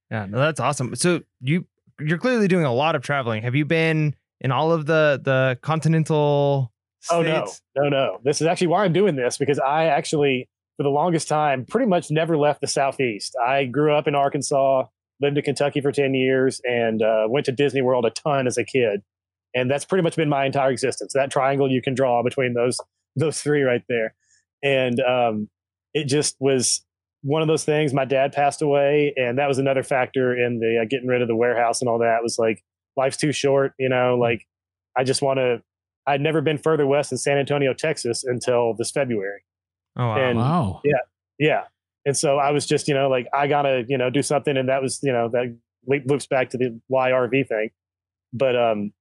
yeah no that's awesome so you you're clearly doing a lot of traveling have you been in all of the the continental states? oh no no no this is actually why i'm doing this because i actually for the longest time pretty much never left the southeast i grew up in arkansas lived in kentucky for 10 years and uh, went to disney world a ton as a kid and that's pretty much been my entire existence. That triangle you can draw between those those three right there, and um, it just was one of those things. My dad passed away, and that was another factor in the uh, getting rid of the warehouse and all that. Was like life's too short, you know. Like I just want to. I'd never been further west than San Antonio, Texas, until this February. Oh wow! And, wow. Yeah, yeah. And so I was just, you know, like I gotta, you know, do something, and that was, you know, that loops back to the YRV thing. But um,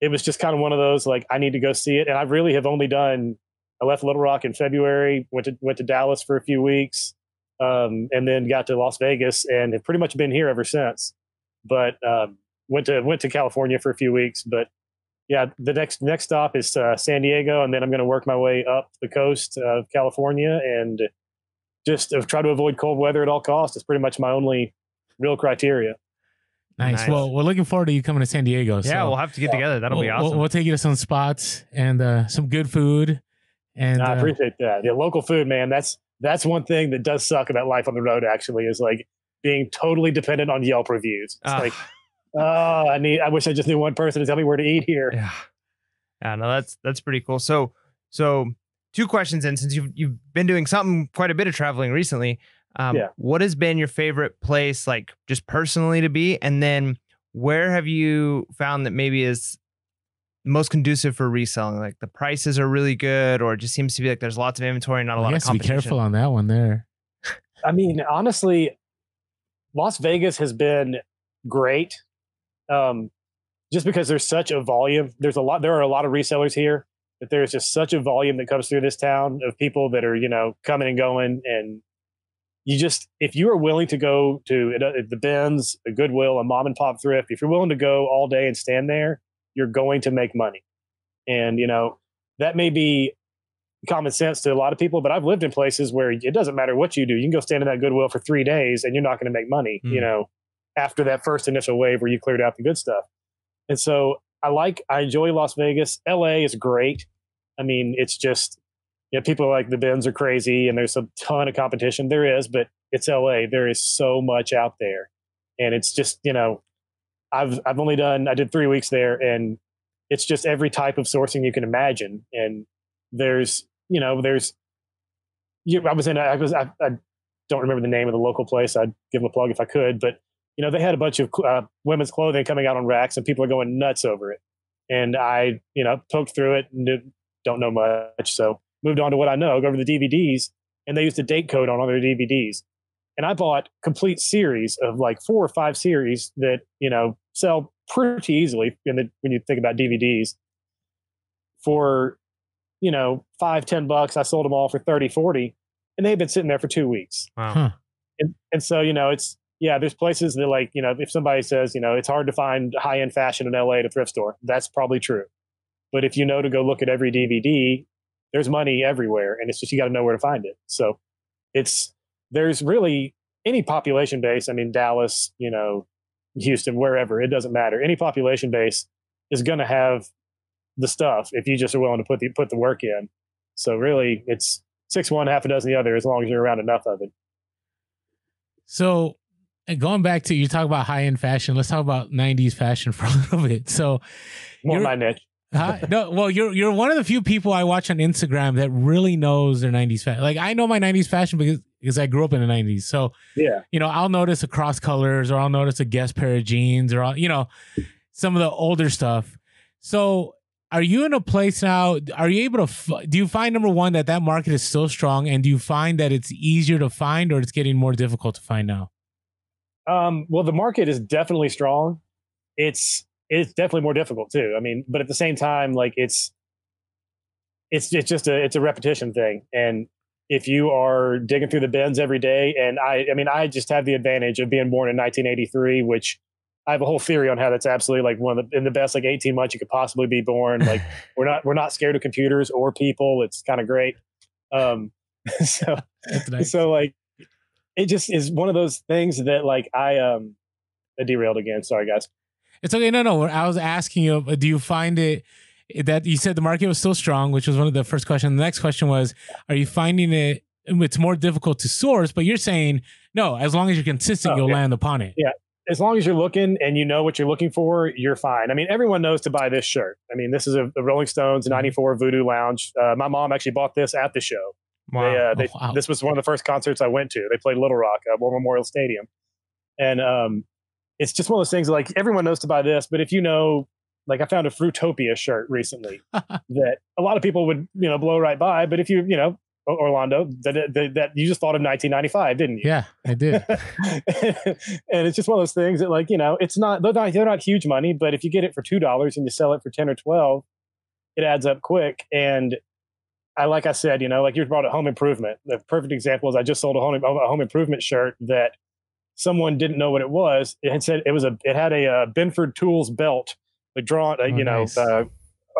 it was just kind of one of those like I need to go see it. And I really have only done. I left Little Rock in February, went to went to Dallas for a few weeks, um, and then got to Las Vegas, and have pretty much been here ever since. But um, went to went to California for a few weeks, but yeah, the next next stop is uh, San Diego, and then I'm going to work my way up the coast of California and just uh, try to avoid cold weather at all costs. It's pretty much my only real criteria. Nice. nice. Well, we're looking forward to you coming to San Diego. So yeah, we'll have to get together. That'll we'll, be awesome. We'll, we'll, take you to some spots and uh, some good food. And I uh, appreciate that. The local food, man. That's that's one thing that does suck about life on the road. Actually, is like being totally dependent on Yelp reviews. It's uh, like, oh, I need. I wish I just knew one person to tell me where to eat here. Yeah. Yeah. No, that's that's pretty cool. So so two questions in since you've you've been doing something quite a bit of traveling recently. Um, yeah. What has been your favorite place, like just personally, to be? And then where have you found that maybe is most conducive for reselling? Like the prices are really good, or it just seems to be like there's lots of inventory, not a lot of competition. Be careful on that one there. I mean, honestly, Las Vegas has been great. Um, just because there's such a volume, there's a lot. There are a lot of resellers here, but there's just such a volume that comes through this town of people that are you know coming and going, and you just if you are willing to go to uh, the bins, a Goodwill, a mom and pop thrift, if you're willing to go all day and stand there, you're going to make money. And you know that may be common sense to a lot of people, but I've lived in places where it doesn't matter what you do. You can go stand in that Goodwill for three days and you're not going to make money. Mm. You hmm. know, after that first initial wave where you cleared out the good stuff. And so I like I enjoy Las Vegas. LA is great. I mean, it's just you know, people like the bins are crazy and there's a ton of competition. There is, but it's LA. There is so much out there. And it's just, you know, I've I've only done I did three weeks there and it's just every type of sourcing you can imagine. And there's, you know, there's you, I was in I was I, I don't remember the name of the local place. I'd give them a plug if I could, but you know, they had a bunch of uh, women's clothing coming out on racks and people are going nuts over it. And I, you know, poked through it and don't know much. So moved on to what I know, go over the DVDs, and they used a date code on all their DVDs. And I bought complete series of like four or five series that, you know, sell pretty easily in the, when you think about DVDs for, you know, five, ten bucks. I sold them all for 30, 40, and they've been sitting there for two weeks. Wow. Huh. And, and so, you know, it's, yeah, there's places that like, you know, if somebody says, you know, it's hard to find high end fashion in LA at a thrift store, that's probably true. But if you know to go look at every DVD there's money everywhere and it's just you got to know where to find it. So it's there's really any population base i mean dallas you know houston wherever it doesn't matter. Any population base is going to have the stuff if you just are willing to put the put the work in. So really it's six one half a dozen the other as long as you're around enough of it. So going back to you talk about high end fashion let's talk about 90s fashion for a little bit so more my niche Huh? no, well, you're you're one of the few people I watch on Instagram that really knows their '90s fashion. Like I know my '90s fashion because because I grew up in the '90s. So Yeah. you know, I'll notice a cross colors, or I'll notice a Guess pair of jeans, or I'll, you know, some of the older stuff. So, are you in a place now? Are you able to? F- do you find number one that that market is still strong, and do you find that it's easier to find, or it's getting more difficult to find now? Um, well, the market is definitely strong. It's it's definitely more difficult too. I mean, but at the same time, like it's it's it's just a it's a repetition thing. And if you are digging through the bins every day, and I I mean, I just have the advantage of being born in 1983, which I have a whole theory on how that's absolutely like one of the in the best like 18 months you could possibly be born. Like we're not we're not scared of computers or people. It's kind of great. Um, so nice. so like it just is one of those things that like I um I derailed again. Sorry guys. It's okay. No, no. I was asking you, uh, do you find it that you said the market was still strong, which was one of the first questions. The next question was, are you finding it? It's more difficult to source, but you're saying no. As long as you're consistent, Oh, you'll yeah. land upon it. Yeah. As long as you're looking and you know what you're looking for, you're fine. I mean, everyone knows to buy this shirt. I mean, this is a the Rolling Stones '94 Voodoo Lounge. Uh, my mom actually bought this at the show. They, uh, they, Oh, wow. This was one of the first concerts I went to. They played Little Rock, uh, War Memorial Stadium, and um, it's just one of those things. Like everyone knows to buy this, but if you know, like I found a Fruitopia shirt recently that a lot of people would you know blow right by, but if you you know Orlando that that, that you just thought of 1995, didn't you? Yeah, I did. and it's just one of those things that like you know it's not they're not they're not huge money, but if you get it for two dollars and you sell it for ten or twelve, it adds up quick. And I like I said, you know, like you brought a home improvement. The perfect example is I just sold a home a home improvement shirt that someone didn't know what it was. It had said it was a it had a uh, Binford Tools belt, like drawn, uh, Oh, you know, nice. uh,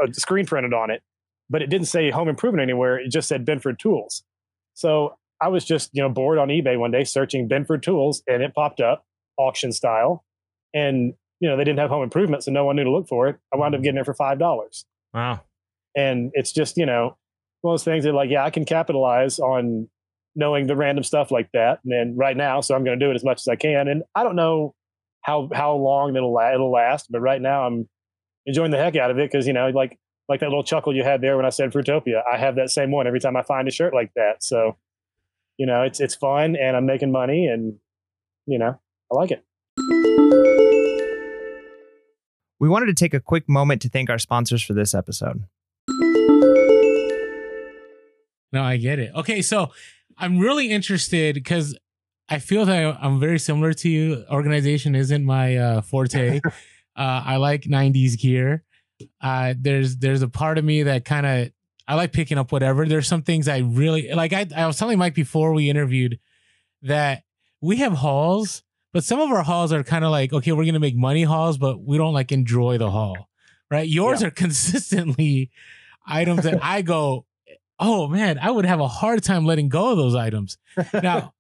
uh, screen printed on it, but it didn't say home improvement anywhere. It just said Binford Tools. So I was just you know bored on eBay one day searching Binford Tools, and it popped up auction style, and you know they didn't have home improvement, so no one knew to look for it. I wound up getting it for five dollars Wow. and it's just you know one of those things that like yeah i can capitalize on knowing the random stuff like that and then right now so i'm going to do it as much as i can and i don't know how how long it'll it'll last but right now i'm enjoying the heck out of it because you know like like that little chuckle you had there when i said fruitopia i have that same one every time i find a shirt like that so you know it's it's fun and i'm making money and you know i like it We wanted to take a quick moment to thank our sponsors for this episode. No, I get it. Okay, so I'm really interested because I feel that I'm very similar to you. Organization isn't my uh, forte. uh, I like '90s gear. Uh, there's there's a part of me that kind of I like picking up whatever. There's some things I really like. I I was telling Mike before we interviewed that we have hauls, but some of our hauls are kind of like okay, we're gonna make money hauls, but we don't like enjoy the haul, right? Yours are consistently items that I go, oh man, I would have a hard time letting go of those items. Now,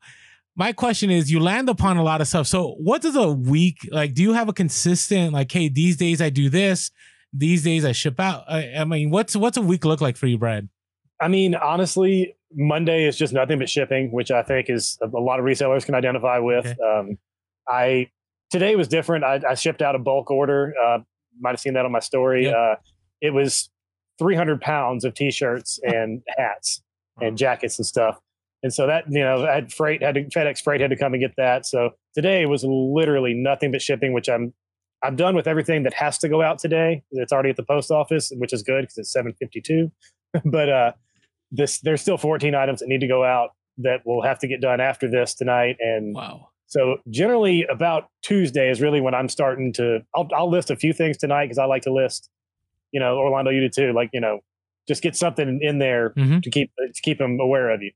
my question is you land upon a lot of stuff. So, what does a week like? Do you have a consistent, like, hey, these days I do this, these days I ship out? I, I mean, what's what's a week look like for you, Brad? I mean, honestly, Monday is just nothing but shipping, which I think is a lot of resellers can identify with. Okay. Um, I today was different. I, I shipped out a bulk order. Uh, might have seen that on my story. Yep. Uh, it was 300 pounds of t-shirts and hats and jackets and stuff. And so that you know, I had freight had to, FedEx freight had to come and get that. So today was literally nothing but shipping, which I'm I'm done with everything that has to go out today. It's already at the post office, which is good because it's 752. but uh, this there's still 14 items that need to go out that will have to get done after this tonight. And Wow. so generally about Tuesday is really when I'm starting to I'll I'll list a few things tonight because I like to list, you know, Orlando you did too, like, you know, just get something in there Mhm. to keep to keep them aware of you.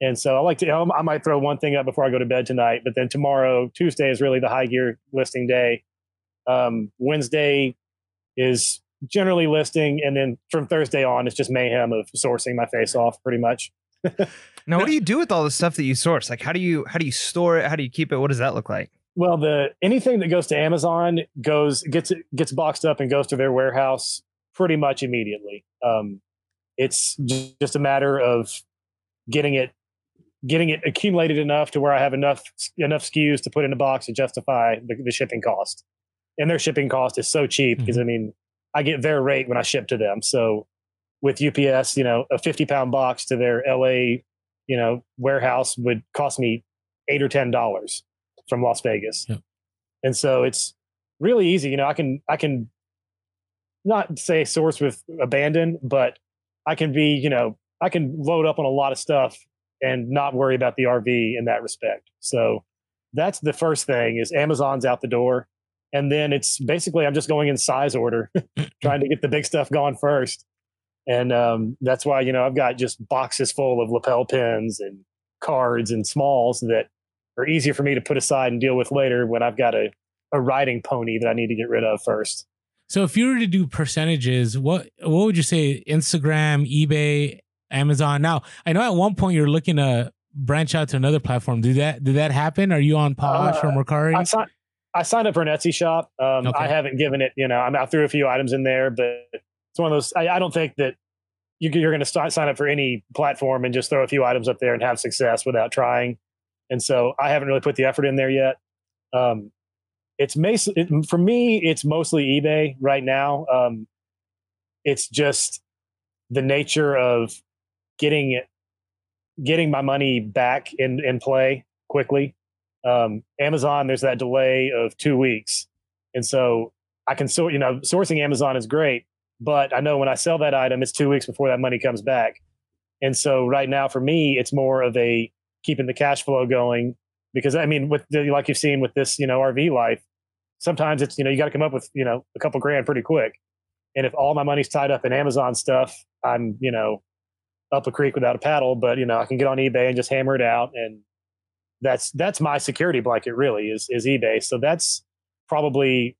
And so I like to I might throw one thing up before I go to bed tonight, but then tomorrow Tuesday is really the high gear listing day. Um, Wednesday is generally listing, and then from Thursday on, it's just mayhem of sourcing my face off, pretty much. Now, what do you do with all the stuff that you source? Like, how do you how do you store it? How do you keep it? What does that look like? Well, the anything that goes to Amazon goes gets gets boxed up and goes to their warehouse pretty much immediately. Um, it's just a matter of getting it getting it accumulated enough to where I have enough enough SKUs to put in a box to justify the, the shipping cost. And their shipping cost is so cheap because I mean, I get their rate when I ship to them. So with UPS, you know, a 50 pound box to their LA, you know, warehouse would cost me eight or ten dollars from Las Vegas. Yep. And so it's really easy. You know, I can I can not say source with abandon, but I can be, you know, I can load up on a lot of stuff and not worry about the RV in that respect. So that's the first thing is Amazon's out the door. And then it's basically I'm just going in size order, trying to get the big stuff gone first. And um, that's why, you know, I've got just boxes full of lapel pins and cards and smalls that are easier for me to put aside and deal with later when I've got a, a riding pony that I need to get rid of first. So if you were to do percentages, what what would you say? Instagram, eBay, Amazon. Now I know at one point you're looking to branch out to another platform. Did that did that happen? Are you on Posh Uh, or Mercari? I, si- I signed up for an Etsy shop. Um, Okay. I haven't given it, you know, I'm out through a few items in there, but it's one of those. I, I don't think that you, you're going to start sign up for any platform and just throw a few items up there and have success without trying. And so I haven't really put the effort in there yet. Um, it's mas- it, for me, it's mostly eBay right now. Um, it's just the nature of getting it, getting my money back in in play quickly um, Amazon, there's that delay of two weeks. And so I can sort, you know, sourcing Amazon is great, but I know when I sell that item, it's two weeks before that money comes back. And so right now for me, it's more of a keeping the cash flow going because I mean, with the, like you've seen with this, you know, RV life, sometimes it's, you know, you got to come up with, you know, a couple grand pretty quick. And if all my money's tied up in Amazon stuff, I'm, you know, up a creek without a paddle, but you know, I can get on eBay and just hammer it out and that's that's my security blanket really is is eBay. So that's probably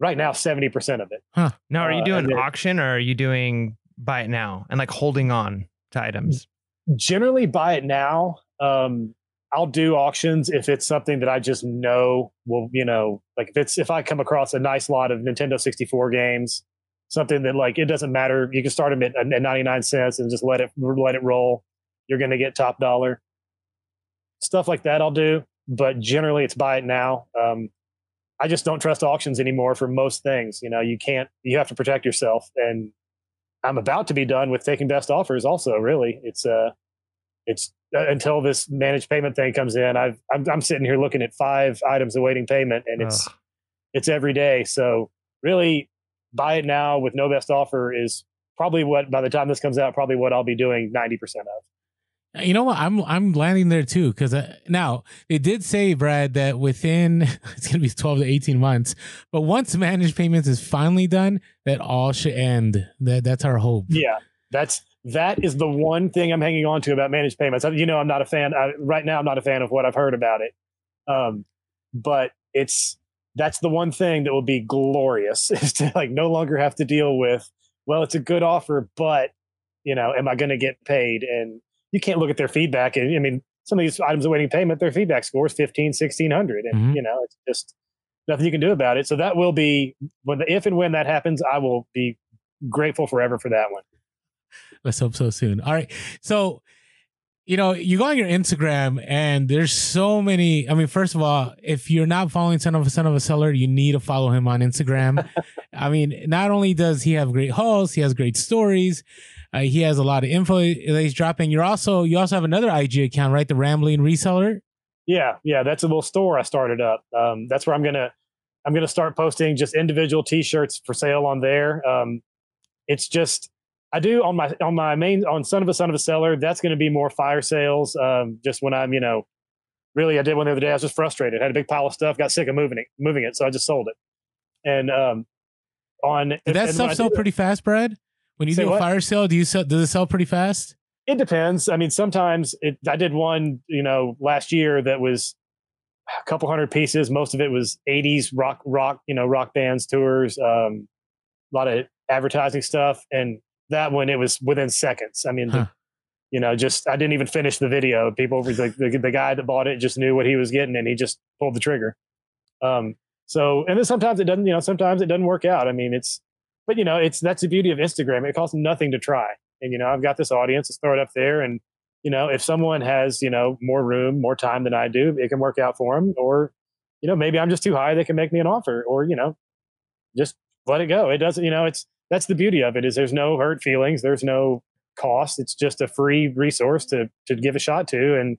right now 70% of it. Huh. Now, are you Uh, doing then- auction or are you doing buy it now and like holding on to items? Generally buy it now. Um I'll do auctions if it's something that I just know will, you know, like if it's if I come across a nice lot of Nintendo 64 games, something that like it doesn't matter, you can start them at, at 99 cents and just let it let it roll. You're going to get top dollar. Stuff like that I'll do, but generally it's buy it now. Um I just don't trust auctions anymore for most things. You know, you can't you have to protect yourself and I'm about to be done with taking best offers also, really. It's uh it's uh, until this managed payment thing comes in. I've I'm, I'm sitting here looking at five items awaiting payment, and it's Ugh. it's every day. So really, buy it now with no best offer is probably what by the time this comes out, probably what I'll be doing ninety percent of. You know what? I'm I'm landing there too because uh, now they did say Brad that within it's gonna be 12 to 18 months, but once managed payments is finally done, that all should end. That that's our hope. Yeah, that's that is the one thing I'm hanging on to about managed payments. You know, I'm not a fan I, right now. I'm not a fan of what I've heard about it, um, but it's that's the one thing that will be glorious is to like no longer have to deal with. Well, it's a good offer, but you know, am I going to get paid? And you can't look at their feedback. And I mean, some of these items awaiting payment, their feedback score is 15, 1600. And, Mhm. you know, it's just nothing you can do about it. So that will be when, the, if and when that happens, I will be grateful forever for that one. Let's hope so soon. All right. So, you know, you go on your Instagram and there's so many. I mean, first of all, if you're not following Son of a Son of a Seller, you need to follow him on Instagram. I mean, not only does he have great hauls, he has great stories. Uh, he has a lot of info that he's dropping. You're also you also have another IG account, right? The Rambling Reseller. Yeah, yeah, that's a little store I started up. Um, that's where I'm gonna I'm gonna start posting just individual T-shirts for sale on there. Um, it's just I do on my on my main on Son of a Son of a Seller. That's gonna be more fire sales. Um, just when I'm you know really I did one the other day. I was just frustrated. had a big pile of stuff. Got sick of moving it moving it, so I just sold it. And um, on Did that and stuff sell pretty fast, Brad? When you do a what? fire sale, do you sell? Does it sell pretty fast? It depends. I mean, sometimes it, I did one, you know, last year that was a couple hundred pieces. Most of it was 80s rock, rock, you know, rock bands, tours, um, a lot of advertising stuff. And that one, it was within seconds. I mean, the- you know, just I didn't even finish the video. People were like, the, the guy that bought it just knew what he was getting and he just pulled the trigger. Um, so, and then sometimes it doesn't, you know, sometimes it doesn't work out. I mean, it's, but you know, it's that's the beauty of Instagram. It costs nothing to try. And you know, I've got this audience. Let's throw it up there. And you know, if someone has you know more room, more time than I do, it can work out for them. Or you know, maybe I'm just too high. They can make me an offer. Or you know, just let it go. It doesn't, you know, it's that's the beauty of it is there's no hurt feelings, there's no cost. It's just a free resource to to give a shot to. And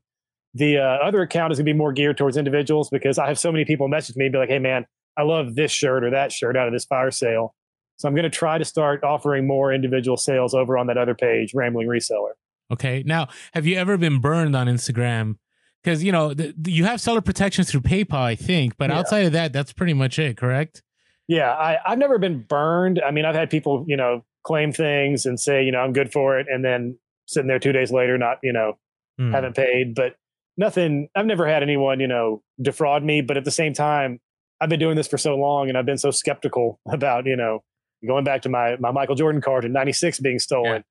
the uh, other account is gonna be more geared towards individuals because I have so many people message me and be like, hey man, I love this shirt or that shirt out of this fire sale. So I'm going to try to start offering more individual sales over on that other page, Rambling Reseller. Okay. Now, have you ever been burned on Instagram? Because you know you have seller protections through PayPal, I think, but Yeah. outside of that, that's pretty much it. Correct? Yeah, I, I've never been burned. I mean, I've had people, you know, claim things and say, you know, I'm good for it, and then sitting there two days later, not, you know, Hmm. haven't paid. But nothing. I've never had anyone, you know, defraud me. But at the same time, I've been doing this for so long, and I've been so skeptical about, you know, going back to my my Michael Jordan card in '96 being stolen. Yeah.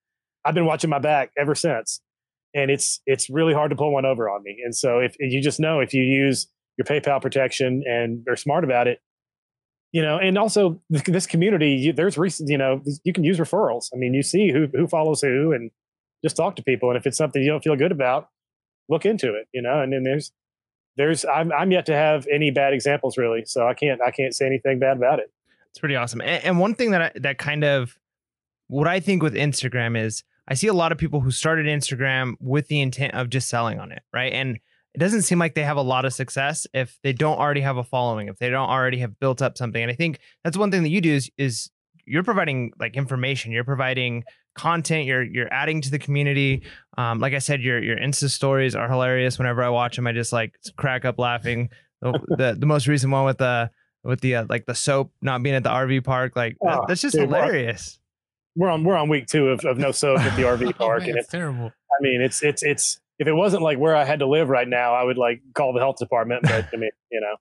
I've been watching my back ever since, and it's it's really hard to pull one over on me. And so if you just know if you use your PayPal protection and are smart about it, you know, and also this community, you, there's recent, you know, you can use referrals. I mean, you see who who follows who, and just talk to people. And if it's something you don't feel good about, look into it. You know, and then there's there's I'm I'm yet to have any bad examples really, so I can't I can't say anything bad about it. It's pretty awesome. And, and one thing that I, that kind of what I think with Instagram is I see a lot of people who started Instagram with the intent of just selling on it, right? And it doesn't seem like they have a lot of success if they don't already have a following, if they don't already have built up something. And I think that's one thing that you do is is you're providing like information, you're providing content, you're you're adding to the community. Um, like I said, your your Insta stories are hilarious. Whenever I watch them, I just like crack up laughing. The the, the most recent one with the with the uh, like the soap not being at the RV park, like that- Oh, that's just dude, hilarious. We're on we're on week two of, of no soap at the RV Oh, park, man, and it's terrible. I mean it's it's it's if it wasn't like where I had to live right now, I would like call the health department. But I mean, you know,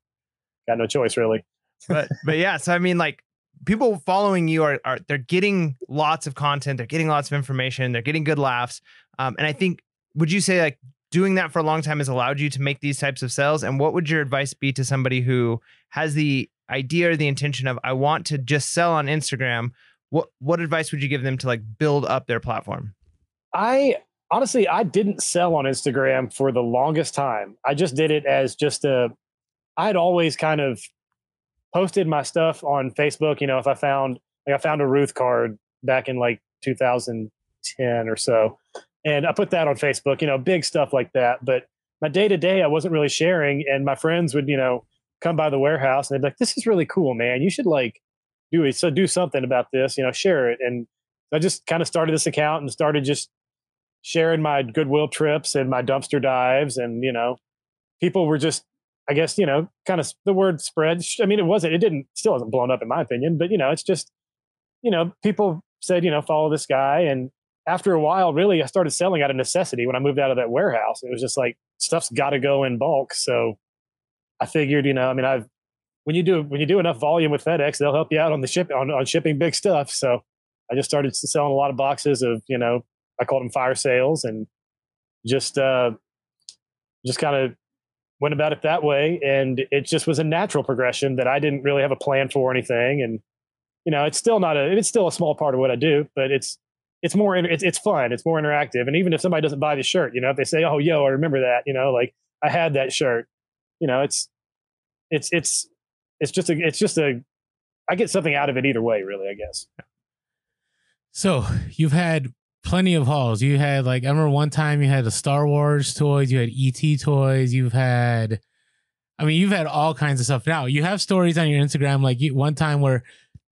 got no choice really. but but yeah, so I mean, like people following you are are they're getting lots of content, they're getting lots of information, they're getting good laughs, um, and I think would you say like doing that for a long time has allowed you to make these types of sales? And what would your advice be to somebody who has the idea or the intention of I want to just sell on Instagram? What what advice would you give them to like build up their platform? I honestly I didn't sell on Instagram for the longest time. I just did it as just a I had always kind of posted my stuff on Facebook, you know, if I found like I found a Ruth card back in like 2010 or so. And I put that on Facebook, you know, big stuff like that, but my day to day I wasn't really sharing and my friends would, you know, come by the warehouse and they'd be like this is really cool, man. You should like do it. So do something about this, you know, share it and I just kind of started this account and started just sharing my goodwill trips and my dumpster dives and you know people were just i guess you know kind of the word spread i mean it wasn't it didn't still hasn't blown up in my opinion but you know it's just you know people said you know follow this guy and after a while really i started selling out of necessity when i moved out of that warehouse. It was just like stuff's got to go in bulk. So i figured you know i mean i've when you do when you do enough volume with fedex they'll help you out on the ship on, on shipping big stuff. So i just started selling a lot of boxes of you know I called them fire sales and just uh, just kind of went about it that way. And it just was a natural progression that I didn't really have a plan for or anything. And you know, it's still not a it's still a small part of what I do, but it's it's more it's it's fun. It's more interactive. And even if somebody doesn't buy the shirt, you know, if they say, "Oh, yo, I remember that," you know, like I had that shirt. You know, it's it's it's it's just a it's just a I get something out of it either way, really. I guess. So you've had plenty of hauls. You had like I remember one time you had the Star Wars toys, you had ET toys, you've had I mean you've had all kinds of stuff. Now you have stories on your Instagram like you, one time where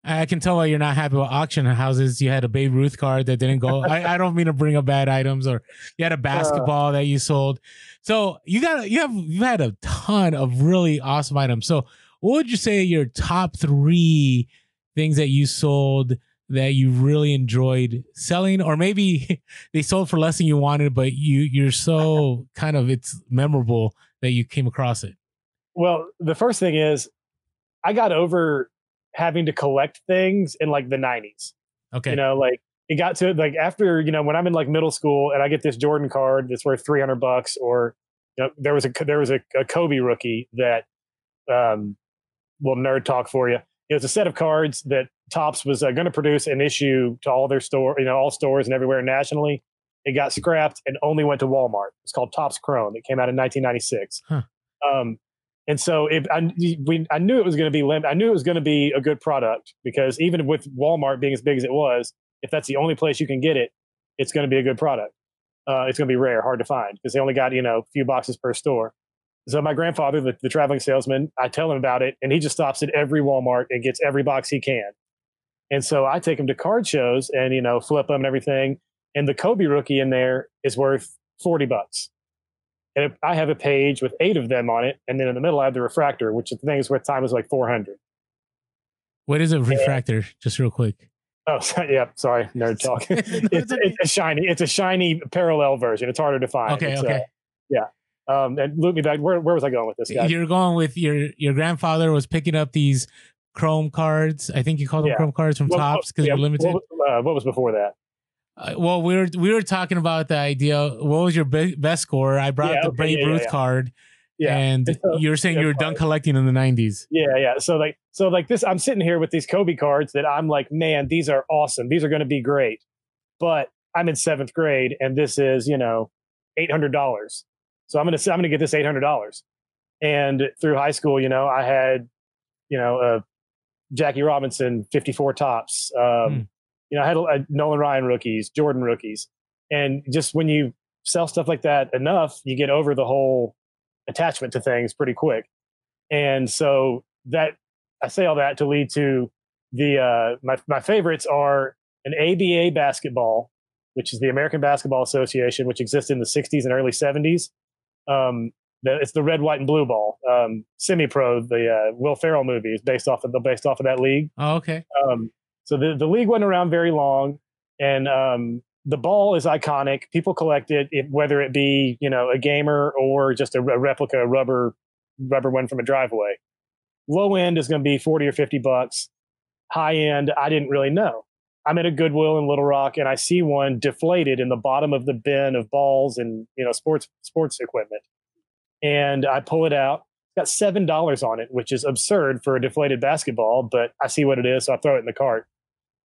I can tell why you're not happy with auction houses. You had a Babe Ruth card that didn't go. I, I don't mean to bring up bad items, or you had a basketball that you sold. So you got you have you had a ton of really awesome items. So what would you say your top three things that you sold that you really enjoyed selling, or maybe they sold for less than you wanted, but you you're so kind of it's memorable that you came across it. Well, the first thing is I got over having to collect things in like the 90s. Okay. You know, like it got to like after, you know, when I'm in like middle school and I get this Jordan card that's worth 300 bucks or you know, there was a there was a, a Kobe rookie that um well nerd talk for you. It was a set of cards that Topps was uh, going to produce an issue to all their store, you know, all stores and everywhere nationally. It got scrapped and only went to Walmart. It's called Topps Chrome. It came out in 1996. Huh. Um, And so if I, we, I knew it was going to be lim- I knew it was going to be a good product because even with Walmart being as big as it was, if that's the only place you can get it, it's going to be a good product. Uh, it's going to be rare, hard to find because they only got you know a few boxes per store. So my grandfather, the, the traveling salesman, I tell him about it, and he just stops at every Walmart and gets every box he can. And so I take him to card shows and you know flip them and everything. And the Kobe rookie in there is worth forty bucks. And I have a page with eight of them on it, and then in the middle I have the refractor, which the thing is worth time is like four hundred. What is a refractor? Just real quick. Oh, yeah. Sorry, nerd talk. it's, it's, a shiny. It's a shiny parallel version. It's harder to find. Okay. It's, okay. Uh, yeah. Um, and loop me back. Where, where was I going with this guy? You're going with your your grandfather was picking up these Chrome cards. I think you called them Yeah. Chrome cards from Topps because yeah, you're limited. What, was- uh, what was before that? Uh, well, we were we were talking about the idea. What was your be- best score? I brought Yeah, the okay, yeah, Ruth card, Yeah. and And so- you're saying you were done collecting in the '90s. Yeah, yeah. So like, so like this, I'm sitting here with these Kobe cards that I'm like, man, these are awesome. These are going to be great. But I'm in seventh grade, and this is, you know, eight hundred dollars. So I'm gonna, I'm gonna get this eight hundred dollars. And through high school, you know, I had, you know, uh, Jackie Robinson, 54 Topps. Um, Hmm. You know, I had uh, Nolan Ryan rookies, Jordan rookies, and just when you sell stuff like that enough, you get over the whole attachment to things pretty quick. And so that I say all that to lead to the uh, my my favorites are an ABA basketball, which is the American Basketball Association, which existed in the '60s and early '70s. Um, the, it's the red, white, and blue ball. Um, Semi-Pro, the uh, Will Ferrell movie, is based off of the based off of that league. Oh, okay. Um, so the, the league wasn't around very long, and um, the ball is iconic. People collect it, it, whether it be you know a gamer or just a, re- replica rubber rubber one from a driveway. Low end is going to be forty or fifty bucks. High end, I didn't really know. I'm at a Goodwill in Little Rock, and I see one deflated in the bottom of the bin of balls and you know sports sports equipment. And I pull it out. It's got seven dollars on it, which is absurd for a deflated basketball. But I see what it is, so I throw it in the cart.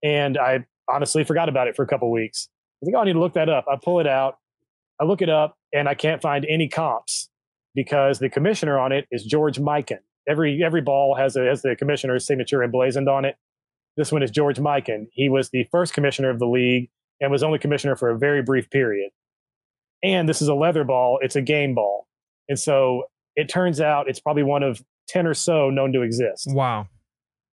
And I honestly forgot about it for a couple weeks. I think oh, I need to look that up. I pull it out. I look it up, and I can't find any comps because the commissioner on it is George Mikan. Every every ball has a, has the commissioner's signature emblazoned on it. This one is George Mikan. He was the first commissioner of the league and was only commissioner for a very brief period. And this is a leather ball. It's a game ball, and so it turns out it's probably one of ten or so known to exist. Wow.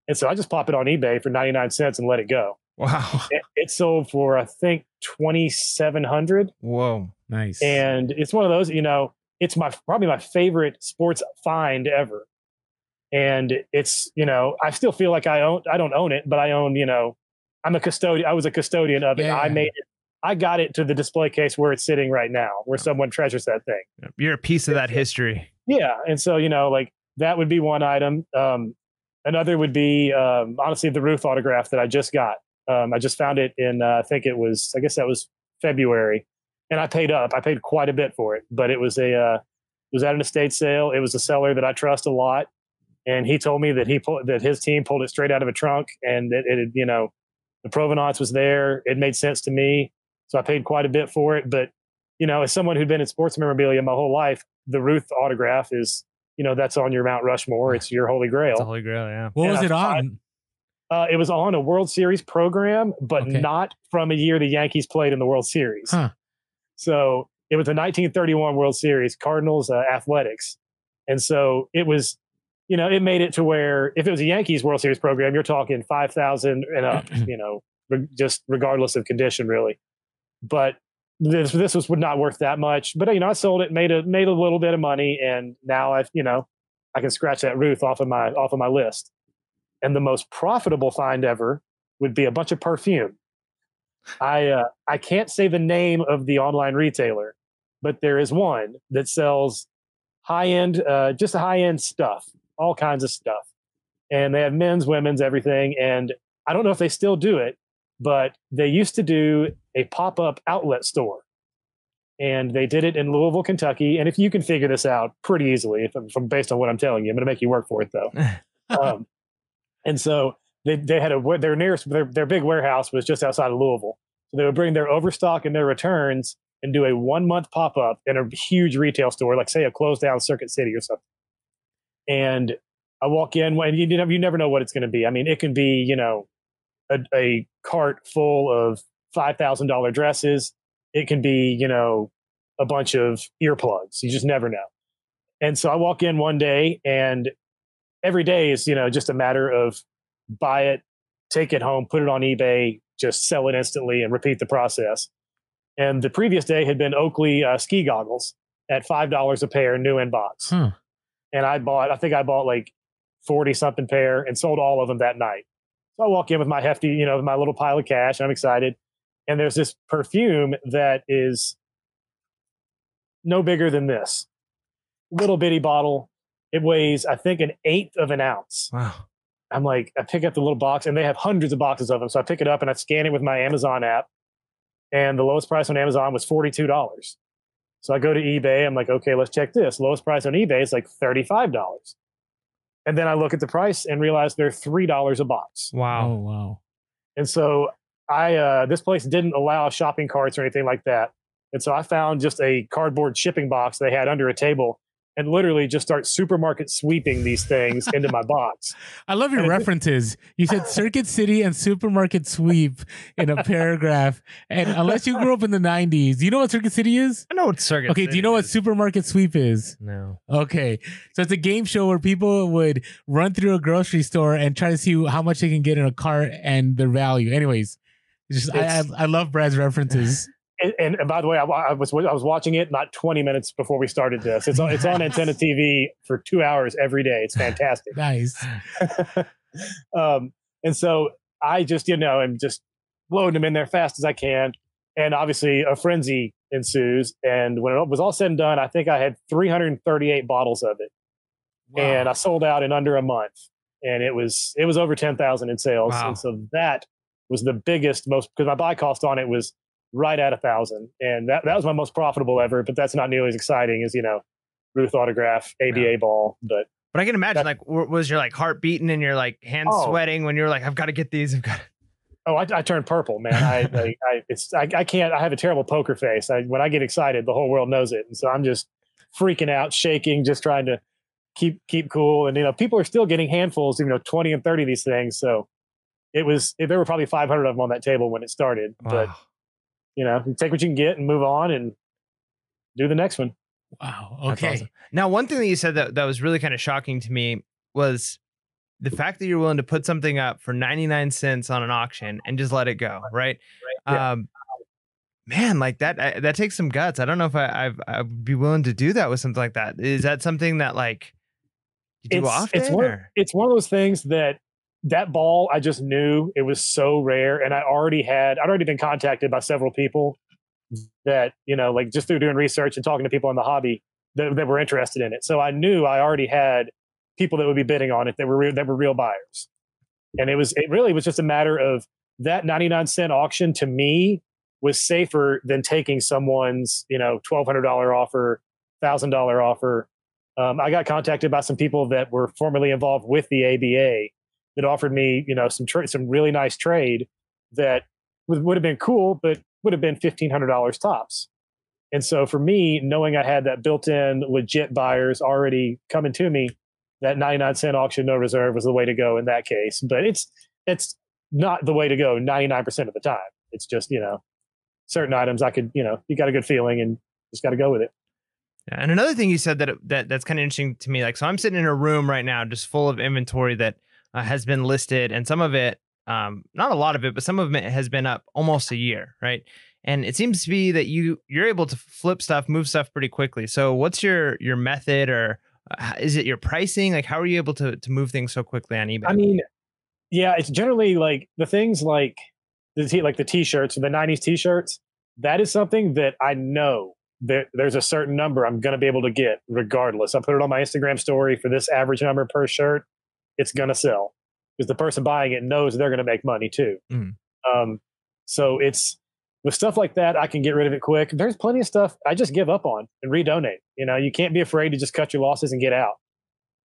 And so I just pop it on eBay for ninety nine cents and let it go. Wow. It, it sold for I think twenty seven hundred Whoa. Nice. and it's one of those you know it's my probably my favorite sports find ever and it's you know i still feel like i own i don't own it but i own you know i'm a custodian i was a custodian of it. Yeah, i made it i got it to the display case where it's sitting right now where someone treasures that thing. You're a piece of that history. yeah and so you know like that would be one item. Um another would be um honestly the Ruth autograph that i just got. Um i just found it in uh, i think it was i guess that was february and i paid up. I paid quite a bit for it but it was a uh it was at an estate sale. It was a seller that i trust a lot and he told me that he pulled that his team pulled it straight out of a trunk and that it had you know the provenance was there it made sense to me so i paid quite a bit for it but you know as someone who'd been in sports memorabilia my whole life the ruth autograph is you know that's on your mount rushmore it's your holy grail It's holy grail, yeah. what was and it I- on? uh, it was on a world series program but Okay. not from a year the yankees played in the world series Huh. so it was the 1931 world series cardinals uh, athletics and so it was you know it made it to where if it was a yankees world series program you're talking 5000 and up you know re- just regardless of condition really. But this this was would not worth that much. But you know i sold it made a made a little bit of money and now i've you know i can scratch that ruth off of my off of my list. And the most profitable find ever would be a bunch of perfume. I uh, i can't say the name of the online retailer but there is one that sells high end uh, just high end stuff all kinds of stuff. And they have men's women's everything. And i don't know if they still do it but they used to do a pop-up outlet store. And they did it in louisville kentucky. And if you can figure this out pretty easily if I'm, from based on what i'm telling you i'm going to make you work for it though. Um, and so they, they had a their nearest their, their big warehouse was just outside of louisville. So they would bring their overstock and their returns and do a one month pop-up in a huge retail store like say a closed down circuit city or something and I walk in and you never you never know what it's going to be. I mean, it can be you know a, a cart full of five thousand dollar dresses. It can be you know a bunch of earplugs. You just never know. And so I walk in one day, and every day is you know just a matter of buy it, take it home, put it on eBay, just sell it instantly, and repeat the process. And the previous day had been Oakley uh, ski goggles at five dollars a pair, new in box. Huh. And I bought, I think I bought like forty something pair, and sold all of them that night. So I walk in with my hefty, you know, my little pile of cash. and I'm excited, and there's this perfume that is no bigger than this, little bitty bottle. It weighs, I think, an eighth of an ounce. Wow. I'm like, I pick up the little box, and they have hundreds of boxes of them. So I pick it up and I scan it with my Amazon app, and the lowest price on Amazon was forty two dollars. So I go to eBay. I'm like, okay, let's check this. Lowest price on eBay is like thirty five dollars. And then I look at the price and realize they're three dollars a box. Oh Wow. wow. And so I uh, this place didn't allow shopping carts or anything like that. And so I found just a cardboard shipping box they had under a table and literally just start supermarket sweeping these things into my box. I love your And references. You said Circuit City and supermarket sweep in a paragraph. And unless you grew up in the 90s, do you know what Circuit City is? I know what circuit. Okay, do you know what supermarket sweep is? No. Okay. So it's a game show where people would run through a grocery store and try to see how much they can get in a cart and their value. Anyways, just I, I, I love Brad's references. And, and, by the way, I, I was I was watching it not 20 minutes before we started this. It's on it's on Antenna TV for two hours every day. It's fantastic. nice. um, and so I just, you know, I'm just loading them in there fast as I can. And obviously, a frenzy ensues. And when it was all said and done, I think I had 338 bottles of it, and I sold out in under a month. And it was it was over 10,000 in sales. Wow. And so that was the biggest, most because my buy cost on it was right at a thousand, and that that was my most profitable ever. But that's not nearly as exciting as you know, Ruth autograph, ABA ball, but. But I can imagine, That- like, was your like heart beating and your like hands Oh. sweating when you were like, "I've got to get these." I've got. Oh, I, I turned purple, man. I, like, I, it's, I, I can't. I have a terrible poker face. I, when I get excited, the whole world knows it, and so I'm just freaking out, shaking, just trying to keep keep cool. And you know, people are still getting handfuls, you know, twenty and thirty of these things. So it was. There were probably 500 of them on that table when it started. But Wow. You know, you take what you can get and move on and do the next one. Wow. Okay. awesome. Now, one thing that you said that, that was really kind of shocking to me was the fact that you're willing to put something up for 99 cents on an auction and just let it go, right? Yeah. Um, man, like that, I, that takes some guts. I don't know if I, I've, I'd be willing to do that with something like that. Is that something that like you do It's- often? it's one- or- it's one of those things that that ball I just knew it was so rare, and I already had I'd already been contacted by several people that you know like just through doing research and talking to people in the hobby that, that were interested in it. So I knew I already had people that would be bidding on it that were real, that were real buyers, and it was it really was just a matter of that ninety nine cent auction to me was safer than taking someone's you know twelve hundred dollar offer, thousand dollar offer. Um, I got contacted by some people that were formerly involved with the ABA that offered me, you know, some tra- some really nice trade that would, would have been cool, but would have been fifteen hundred dollars tops. And so for me, knowing I had that built-in legit buyers already coming to me, that ninety-nine cent auction no reserve was the way to go in that case. But it's it's not the way to go ninety-nine percent of the time. It's just you know certain items I could you know you got a good feeling and just got to go with it. And another thing you said that that that's kind of interesting to me. Like, so I'm sitting in a room right now, just full of inventory that uh, has been listed, and some of it, um, not a lot of it, but some of it has been up almost a year, right? And it seems to be that you you're able to flip stuff, move stuff pretty quickly. So, what's your your method, or uh, is it your pricing? Like, how are you able to to move things so quickly on eBay? I mean, yeah, it's generally like the things like the t- like the t-shirts or the '90s t-shirts. That is something that I know that there's a certain number I'm going to be able to get regardless. I put it on my Instagram story for this average number per shirt. It's going to sell because the person buying it knows they're going to make money too. Mhm. Um, so it's with stuff like that, I can get rid of it quick. There's plenty of stuff I just give up on and redonate. You know, you can't be afraid to just cut your losses and get out.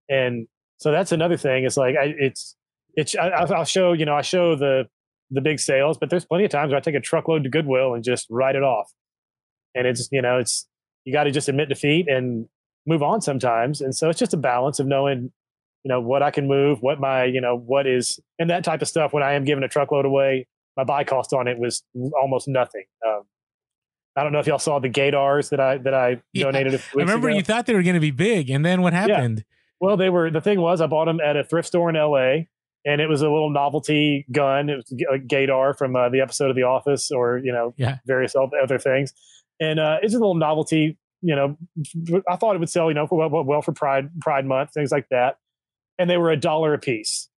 And so that's another thing. It's like I, it's it's I, I'll I'll show you know I show the the big sales, but there's plenty of times where I take a truckload to Goodwill and just write it off. And it's you know it's you got to just admit defeat and move on sometimes. And so it's just a balance of knowing, you know, what I can move, what my, you know, what is, and that type of stuff. When I am giving a truckload away, my buy cost on it was almost nothing. Um, I don't know if y'all saw the Gators that I that I Yeah, donated. I remember ago. you thought they were going to be big, and then what happened? Well, they were. The thing was, I bought them at a thrift store in L.A. and it was a little novelty gun. It was a Gator from uh, the episode of The Office, or you know, Yeah. various other things. And uh, it's a little novelty. You know, I thought it would sell. You know, well, well for Pride Pride Month, things like that. And they were a dollar a piece.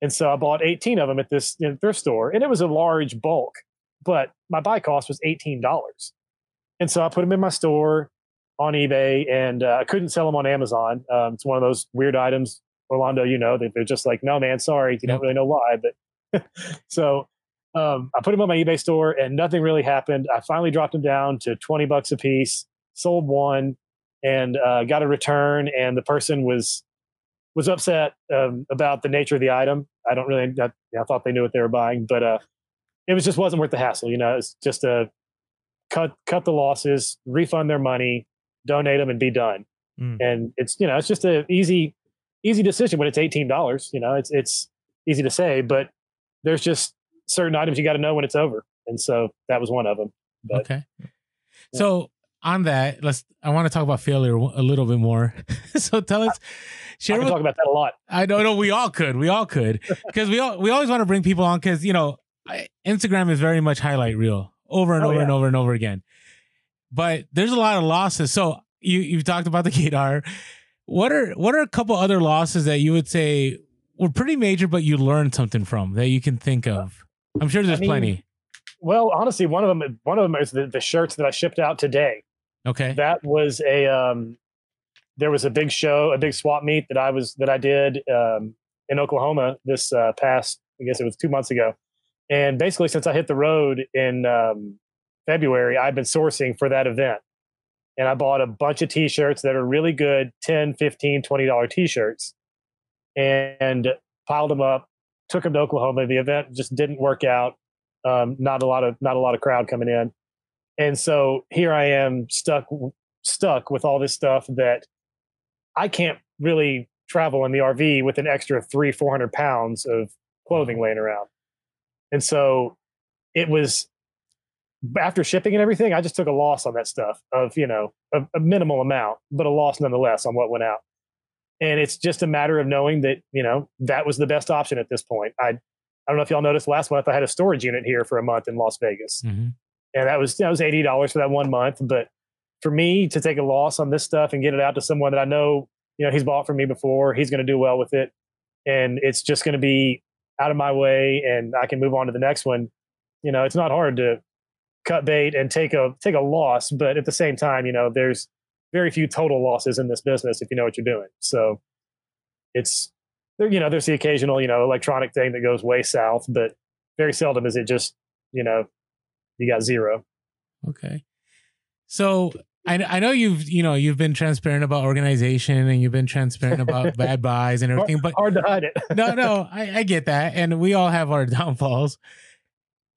And so I bought 18 of them at this you know, thrift store, and it was a large bulk, but my buy cost was $18. And so I put them in my store on eBay, and uh, I couldn't sell them on Amazon. Um, it's one of those weird items, Orlando. You know, they, they're just like, no, man, sorry, you don't really know why. But so um, I put them on my eBay store, and nothing really happened. I finally dropped them down to twenty bucks a piece. Sold one, and uh, got a return, and the person was was upset um, about the nature of the item. I don't really. I, I thought they knew what they were buying, but uh, it was just wasn't worth the hassle. You know, it's just a cut cut the losses, refund their money, donate them, and be done. Mm. And it's you know it's just a easy easy decision when it's eighteen dollars. You know, it's it's easy to say, but there's just certain items you got to know when it's over, and so that was one of them. But okay. So on that, let's. I want to talk about failure a little bit more. so tell us, I share with talk about that a lot. I don't know. We all could. We all could. Because we all we always want to bring people on because you know Instagram is very much highlight reel over and Oh, over yeah. and over and over again. But there's a lot of losses. So you you've talked about the Gator. What are what are a couple other losses that you would say were pretty major, but you learned something from that you can think uh, of? I'm sure there's mean, plenty. Well, honestly, one of them one of them is the, the shirts that I shipped out today. Okay. that was a um there was a big show a big swap meet that i was that i did um in oklahoma this uh past i guess it was two months ago. And basically since i hit the road in um february i've been sourcing for that event. And i bought a bunch of t-shirts that are really good 10 15 20 dollar t-shirts and piled them up took them to oklahoma. The event just didn't work out. Um not a lot of not a lot of crowd coming in and so here I am stuck stuck with all this stuff that I can't really travel in the RV with an extra three four hundred pounds of clothing laying around. And so it was after shipping and everything, I just took a loss on that stuff of you know a, a minimal amount, but a loss nonetheless on what went out. And it's just a matter of knowing that you know that was the best option at this point. I I don't know if y'all noticed last month I had a storage unit here for a month in Las Vegas Mhm. And that was that was eighty dollars for that one month. But for me to take a loss on this stuff and get it out to someone that I know, you know, he's bought from me before, he's going to do well with it, and it's just going to be out of my way, and I can move on to the next one. You know, it's not hard to cut bait and take a take a loss, but at the same time, you know, there's very few total losses in this business if you know what you're doing. So it's there, you know, there's the occasional, you know, electronic thing that goes way south, but very seldom is it just, you know, you got zero. Okay. So I I know you've you know you've been transparent about organization and you've been transparent about bad buys and everything, but Hard to hide it. no, no, I, I get that, and we all have our downfalls.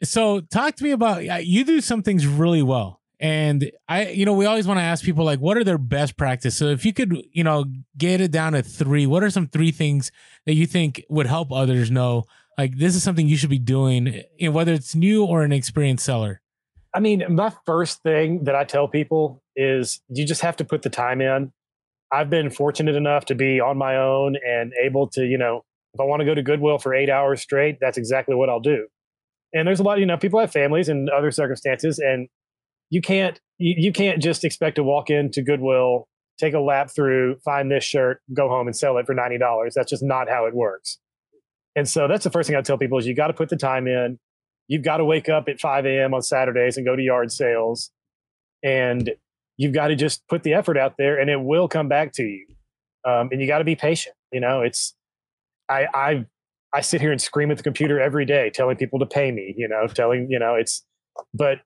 So, talk to me about uh, you do some things really well, and I, you know, we always want to ask people like, what are their best practice? So, if you could, you know, get it down to three, what are some three things that you think would help others know, like this is something you should be doing, you know, whether it's new or an experienced seller? I mean, my first thing that I tell people is you just have to put the time in. I've been fortunate enough to be on my own and able to, you know, if I want to go to Goodwill for eight hours straight, that's exactly what I'll do. And there's a lot, you know, people have families and other circumstances, and you can't you, you can't just expect to walk into Goodwill, take a lap through, find this shirt, go home and sell it for ninety dollars. That's just not how it works. And so that's the first thing I tell people is you got to put the time in. You've got to wake up at 5 a.m. on Saturdays and go to yard sales. And you've got to just put the effort out there and it will come back to you. Um, and you got to be patient. You know, it's, I, I, I sit here and scream at the computer every day, telling people to pay me, you know, telling, you know, it's, but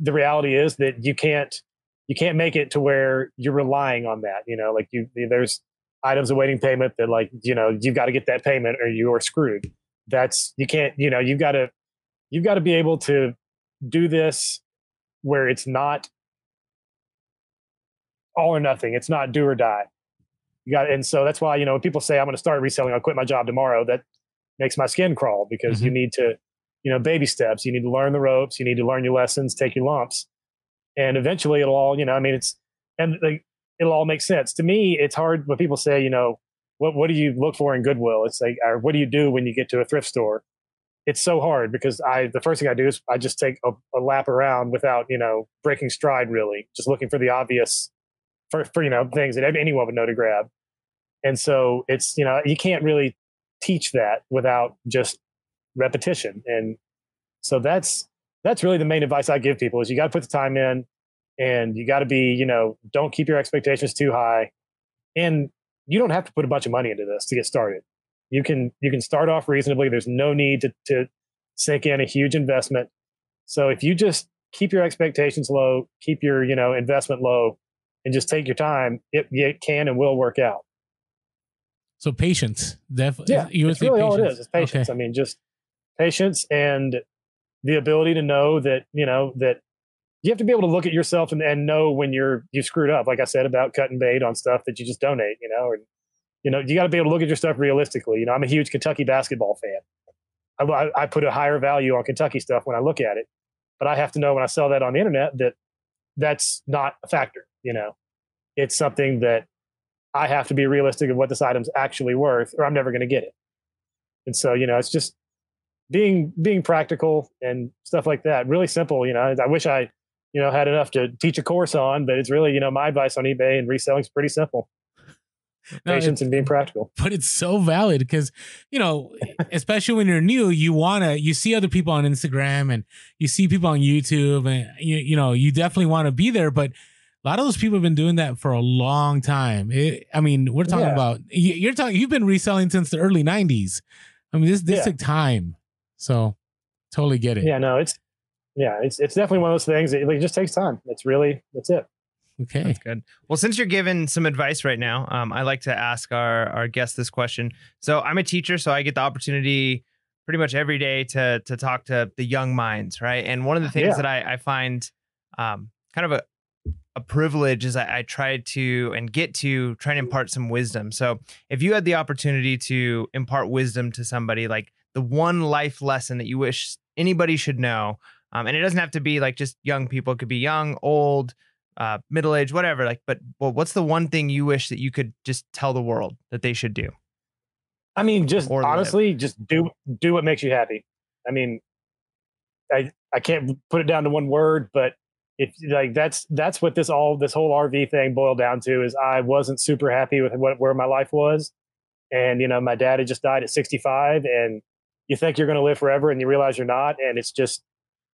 the reality is that you can't, you can't make it to where you're relying on that, you know, like you, there's items awaiting payment that like, you know, you've got to get that payment or you are screwed. That's, you can't, you know, you've got to, you've got to be able to do this where it's not all or nothing. It's not do or die. You got, and so that's why you know when people say I'm going to start reselling, I'll quit my job tomorrow. That makes my skin crawl because mm-hmm. you need to, you know, baby steps. You need to learn the ropes. You need to learn your lessons, take your lumps, and eventually it'll all, you know, I mean, it's and like it'll all make sense. To me, it's hard when people say, you know, what what do you look for in Goodwill? It's like, or what do you do when you get to a thrift store? It's so hard because I the first thing I do is I just take a, a lap around without you know breaking stride really, just looking for the obvious for, for you know things that anyone would know to grab. And so it's you know you can't really teach that without just repetition. And so that's that's really the main advice I give people is you got to put the time in and you got to be, you know, don't keep your expectations too high. And you don't have to put a bunch of money into this to get started. You can you can start off reasonably. There's no need to to sink in a huge investment. So if you just keep your expectations low, keep your, you know, investment low and just take your time, it, it can and will work out. So patience, definitely. Yeah, you would really patience. all it is. It's patience. Okay. I mean, just patience and the ability to know that you know that you have to be able to look at yourself and, and know when you're you screwed up. Like I said about cutting bait on stuff that you just donate. You know, and you know you got to be able to look at your stuff realistically. You know, I'm a huge Kentucky basketball fan. I, I put a higher value on Kentucky stuff when I look at it, but I have to know when I sell that on the internet that that's not a factor. You know, it's something that I have to be realistic of what this item's actually worth, or I'm never going to get it. And so, you know, it's just being being practical and stuff like that. Really simple. You know, I wish I, you know, had enough to teach a course on, but it's really, you know, my advice on eBay and reselling is pretty simple. No, Patience and being practical. But it's so valid because, you know, especially when you're new, you wanna you see other people on Instagram and you see people on YouTube and you you know, you definitely want to be there, but a lot of those people have been doing that for a long time. It, I mean, we're talking yeah. about you're talking. You've been reselling since the early '90s. I mean, this this yeah. took time, so totally get it. Yeah, no, it's yeah, it's it's definitely one of those things. It, it just takes time. It's really that's it. Okay, that's good. Well, since you're giving some advice right now, um, I like to ask our our guest this question. So I'm a teacher, so I get the opportunity pretty much every day to to talk to the young minds, right? And one of the things yeah. that I, I find um, kind of a, a privilege is I, I tried to and get to try and impart some wisdom. So if you had the opportunity to impart wisdom to somebody, like the one life lesson that you wish anybody should know, um, and it doesn't have to be like just young people; it could be young, old, uh, middle age, whatever. Like, but well, what's the one thing you wish that you could just tell the world that they should do? I mean, just honestly, live? just do do what makes you happy. I mean, I I can't put it down to one word, but if like that's that's what this all this whole RV thing boiled down to is I wasn't super happy with what where my life was, and you know my dad had just died at 65, and you think you're going to live forever, and you realize you're not, and it's just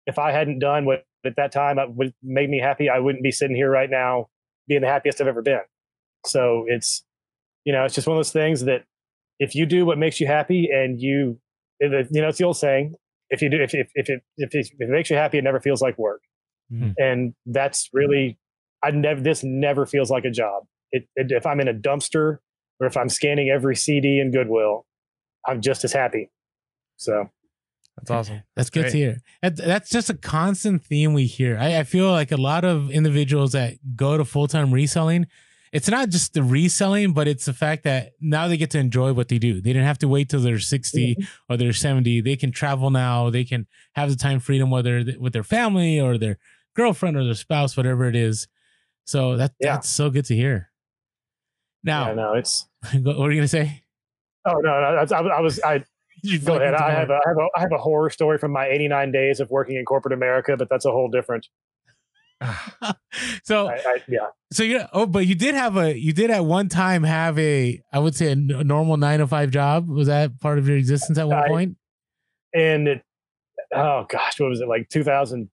if I hadn't done what at that time would made me happy, I wouldn't be sitting here right now being the happiest I've ever been. So it's you know it's just one of those things that if you do what makes you happy and you you know it's the old saying if you do if if if it, if it, if it makes you happy it never feels like work Mm-hmm. And that's really, I never, this never feels like a job. It, it, if I'm in a dumpster or if I'm scanning every CD in Goodwill, I'm just as happy. So that's awesome. That's, that's good to hear. that's just a constant theme we hear. I, I feel like a lot of individuals that go to full time reselling, it's not just the reselling, but it's the fact that now they get to enjoy what they do. They didn't have to wait till they're 60 mm-hmm. or they're 70. They can travel now. They can have the time freedom, whether with their family or their girlfriend or their spouse, whatever it is. So that yeah. that's so good to hear. Now, yeah, no, it's what are you gonna say? Oh no, no I, I was I. go ahead. I have, a, I have a I have a horror story from my 89 days of working in corporate America, but that's a whole different. so I, I, yeah. So you oh, but you did have a you did at one time have a I would say a normal nine to five job. Was that part of your existence at one point? And it, oh gosh, what was it like 2000?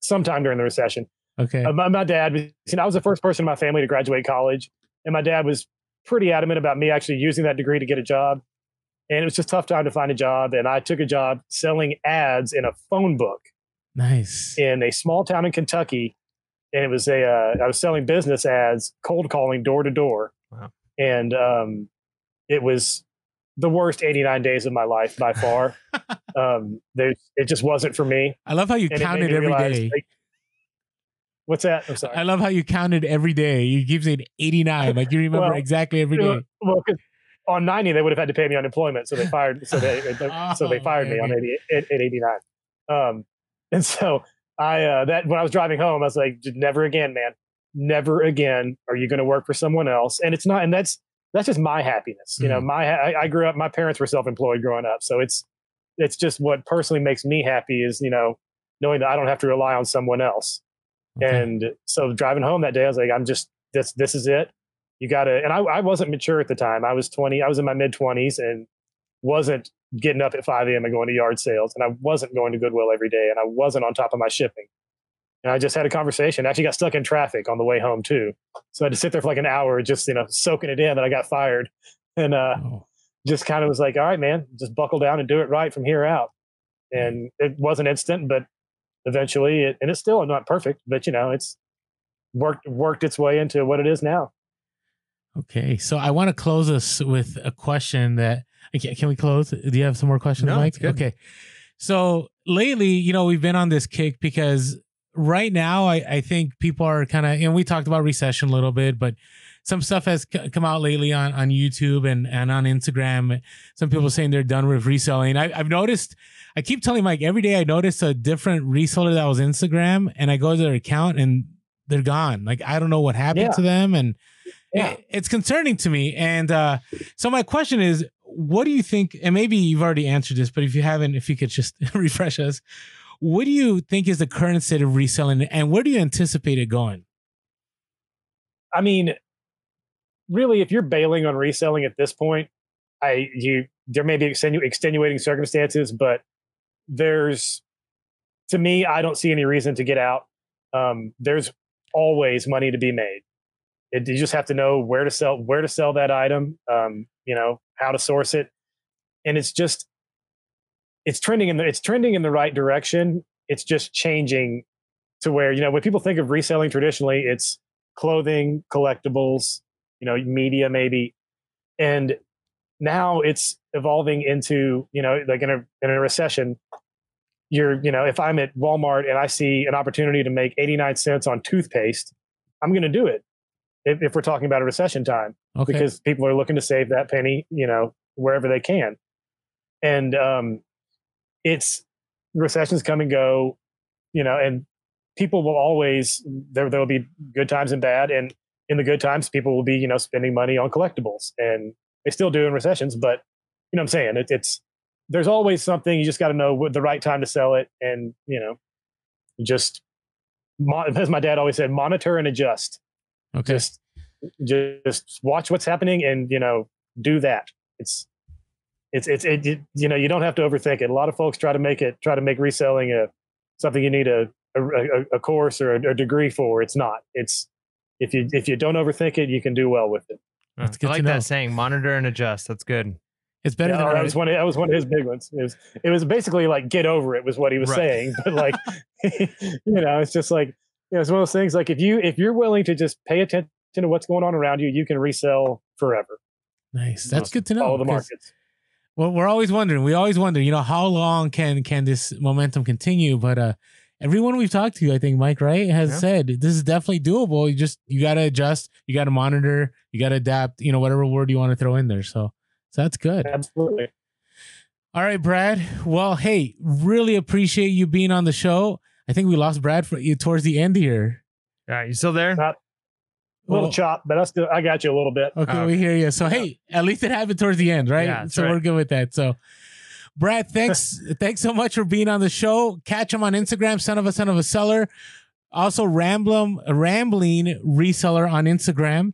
sometime during the recession. Okay. Uh, my, my, dad was, you know, I was the first person in my family to graduate college, and my dad was pretty adamant about me actually using that degree to get a job. And it was just tough time to find a job. And I took a job selling ads in a phone book. Nice. In a small town in Kentucky. And it was a uh, I was selling business ads, cold calling door to door. Wow. And um, it was the worst 89 days of my life by far. um, there, it just wasn't for me. I love how you and count it, it every realize, day. Like, What's that? I'm sorry. I love how you counted every day. You keep saying 89, like you remember Well, exactly every day. Well, on 90 they would have had to pay me unemployment, so they fired. So they so they Oh, fired me on okay. 80 at, at 89. Um, and so I uh, that when I was driving home, I was like, never again, man, never again are you going to work for someone else. And it's not, and that's that's just my happiness. You know, my I, I grew up. My parents were self-employed growing up, so it's it's just what personally makes me happy is you know knowing that I don't have to rely on someone else. Okay. And so driving home that day, I was like, I'm just this. This is it. You got to. And I, I wasn't mature at the time. I was 20. I was in my mid 20s and wasn't getting up at 5 a.m. and going to yard sales. And I wasn't going to Goodwill every day. And I wasn't on top of my shipping. And I just had a conversation. I Actually, got stuck in traffic on the way home too. So I had to sit there for like an hour, just you know, soaking it in that I got fired. And uh, Oh, just kind of was like, all right, man, just buckle down and do it right from here out. And it wasn't instant, but eventually, it, and it's still not perfect, but you know, it's worked worked its way into what it is now. Okay. So I want to close us with a question that can we close? Do you have some more questions, No, Mike? Okay. So lately, you know, we've been on this kick because right now I, I think people are kind of, and we talked about recession a little bit, but some stuff has c- come out lately on, on YouTube and, and on Instagram. Some people mm-hmm. saying they're done with reselling. I, I've noticed, I keep telling Mike every day I notice a different reseller that was Instagram and I go to their account and they're gone. Like, I don't know what happened Yeah. to them. And Yeah. it's concerning to me. And uh, so my question is, what do you think? And maybe you've already answered this, but if you haven't, if you could just refresh us, what do you think is the current state of reselling, and where do you anticipate it going? I mean, really, if you're bailing on reselling at this point, I you there may be extenu- extenuating circumstances, but there's to me, I don't see any reason to get out. Um, there's always money to be made. It, you just have to know where to sell where to sell that item. Um, you know how to source it, and it's just it's trending in the it's trending in the right direction. It's just changing to where you know when people think of reselling traditionally, it's clothing, collectibles, you know, media maybe, and now it's evolving into you know like in a in a recession you're you know if i'm at walmart and i see an opportunity to make 89 cents on toothpaste i'm going to do it if, if we're talking about a recession time Okay. because people are looking to save that penny you know wherever they can. And um it's recessions come and go you know and people will always there there will be good times and bad and in the good times people will be you know spending money on collectibles and they still do in recessions but you know what i'm saying? It, it's there's always something you just got to know what the right time to sell it and you know just as my dad always said monitor and adjust okay. just just watch what's happening and you know do that it's it's it's it, it- you know you don't have to overthink it a lot of folks try to make it try to make reselling a something you need a a, a- a course or a, a degree for it's not it's if you if you don't overthink it you can do well with it That's I good to like know. that saying, monitor and adjust. That's good. It's better Yeah, than that was one of, that was one of his big ones it was it was basically like get over it was what he was Right. saying but like you know it's just like you know it's one of those things like if you if you're willing to just pay attention to what's going on around you you can resell forever nice. That's good to know. follow the markets Well, we're always wondering. We always wonder, you know, how long can can this momentum continue? But uh everyone we've talked to, I think Mike, right, has Yeah. said this is definitely doable. You just you gotta adjust, you gotta monitor, you gotta adapt, you know, whatever word you want to throw in there. So so that's good. Absolutely. All right, Brad. Well, hey, really appreciate you being on the show. I think we lost Brad for you towards the end here. All right, you still there? Not, A little Well, chop, but I still I got you a little bit. Okay, Oh, we hear you. So hey, at least it happened towards the end, right? Yeah, so right. we're good with that. So Brad, thanks thanks so much for being on the show. Catch him on Instagram, son of a son of a seller. Also Ramblum Rambling Reseller on Instagram.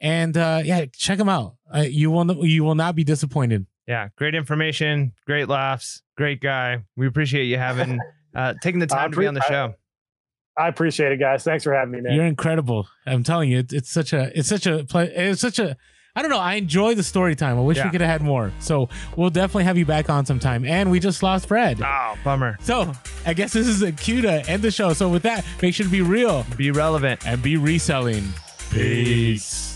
And uh yeah, check him out. Uh, you will you will not be disappointed. Yeah, great information, great laughs, great guy. We appreciate you having uh taking the I time to be on the show. I appreciate it, guys. Thanks for having me, man. You're incredible. I'm telling you, it's, it's such a it's such a it's such a I don't know. I enjoy the story time. I wish Yeah. we could have had more. So we'll definitely have you back on sometime. And we just lost Fred. Oh, bummer. So I guess this is a cue to end the show. So with that, make sure to be real Be relevant. and be reselling. Peace.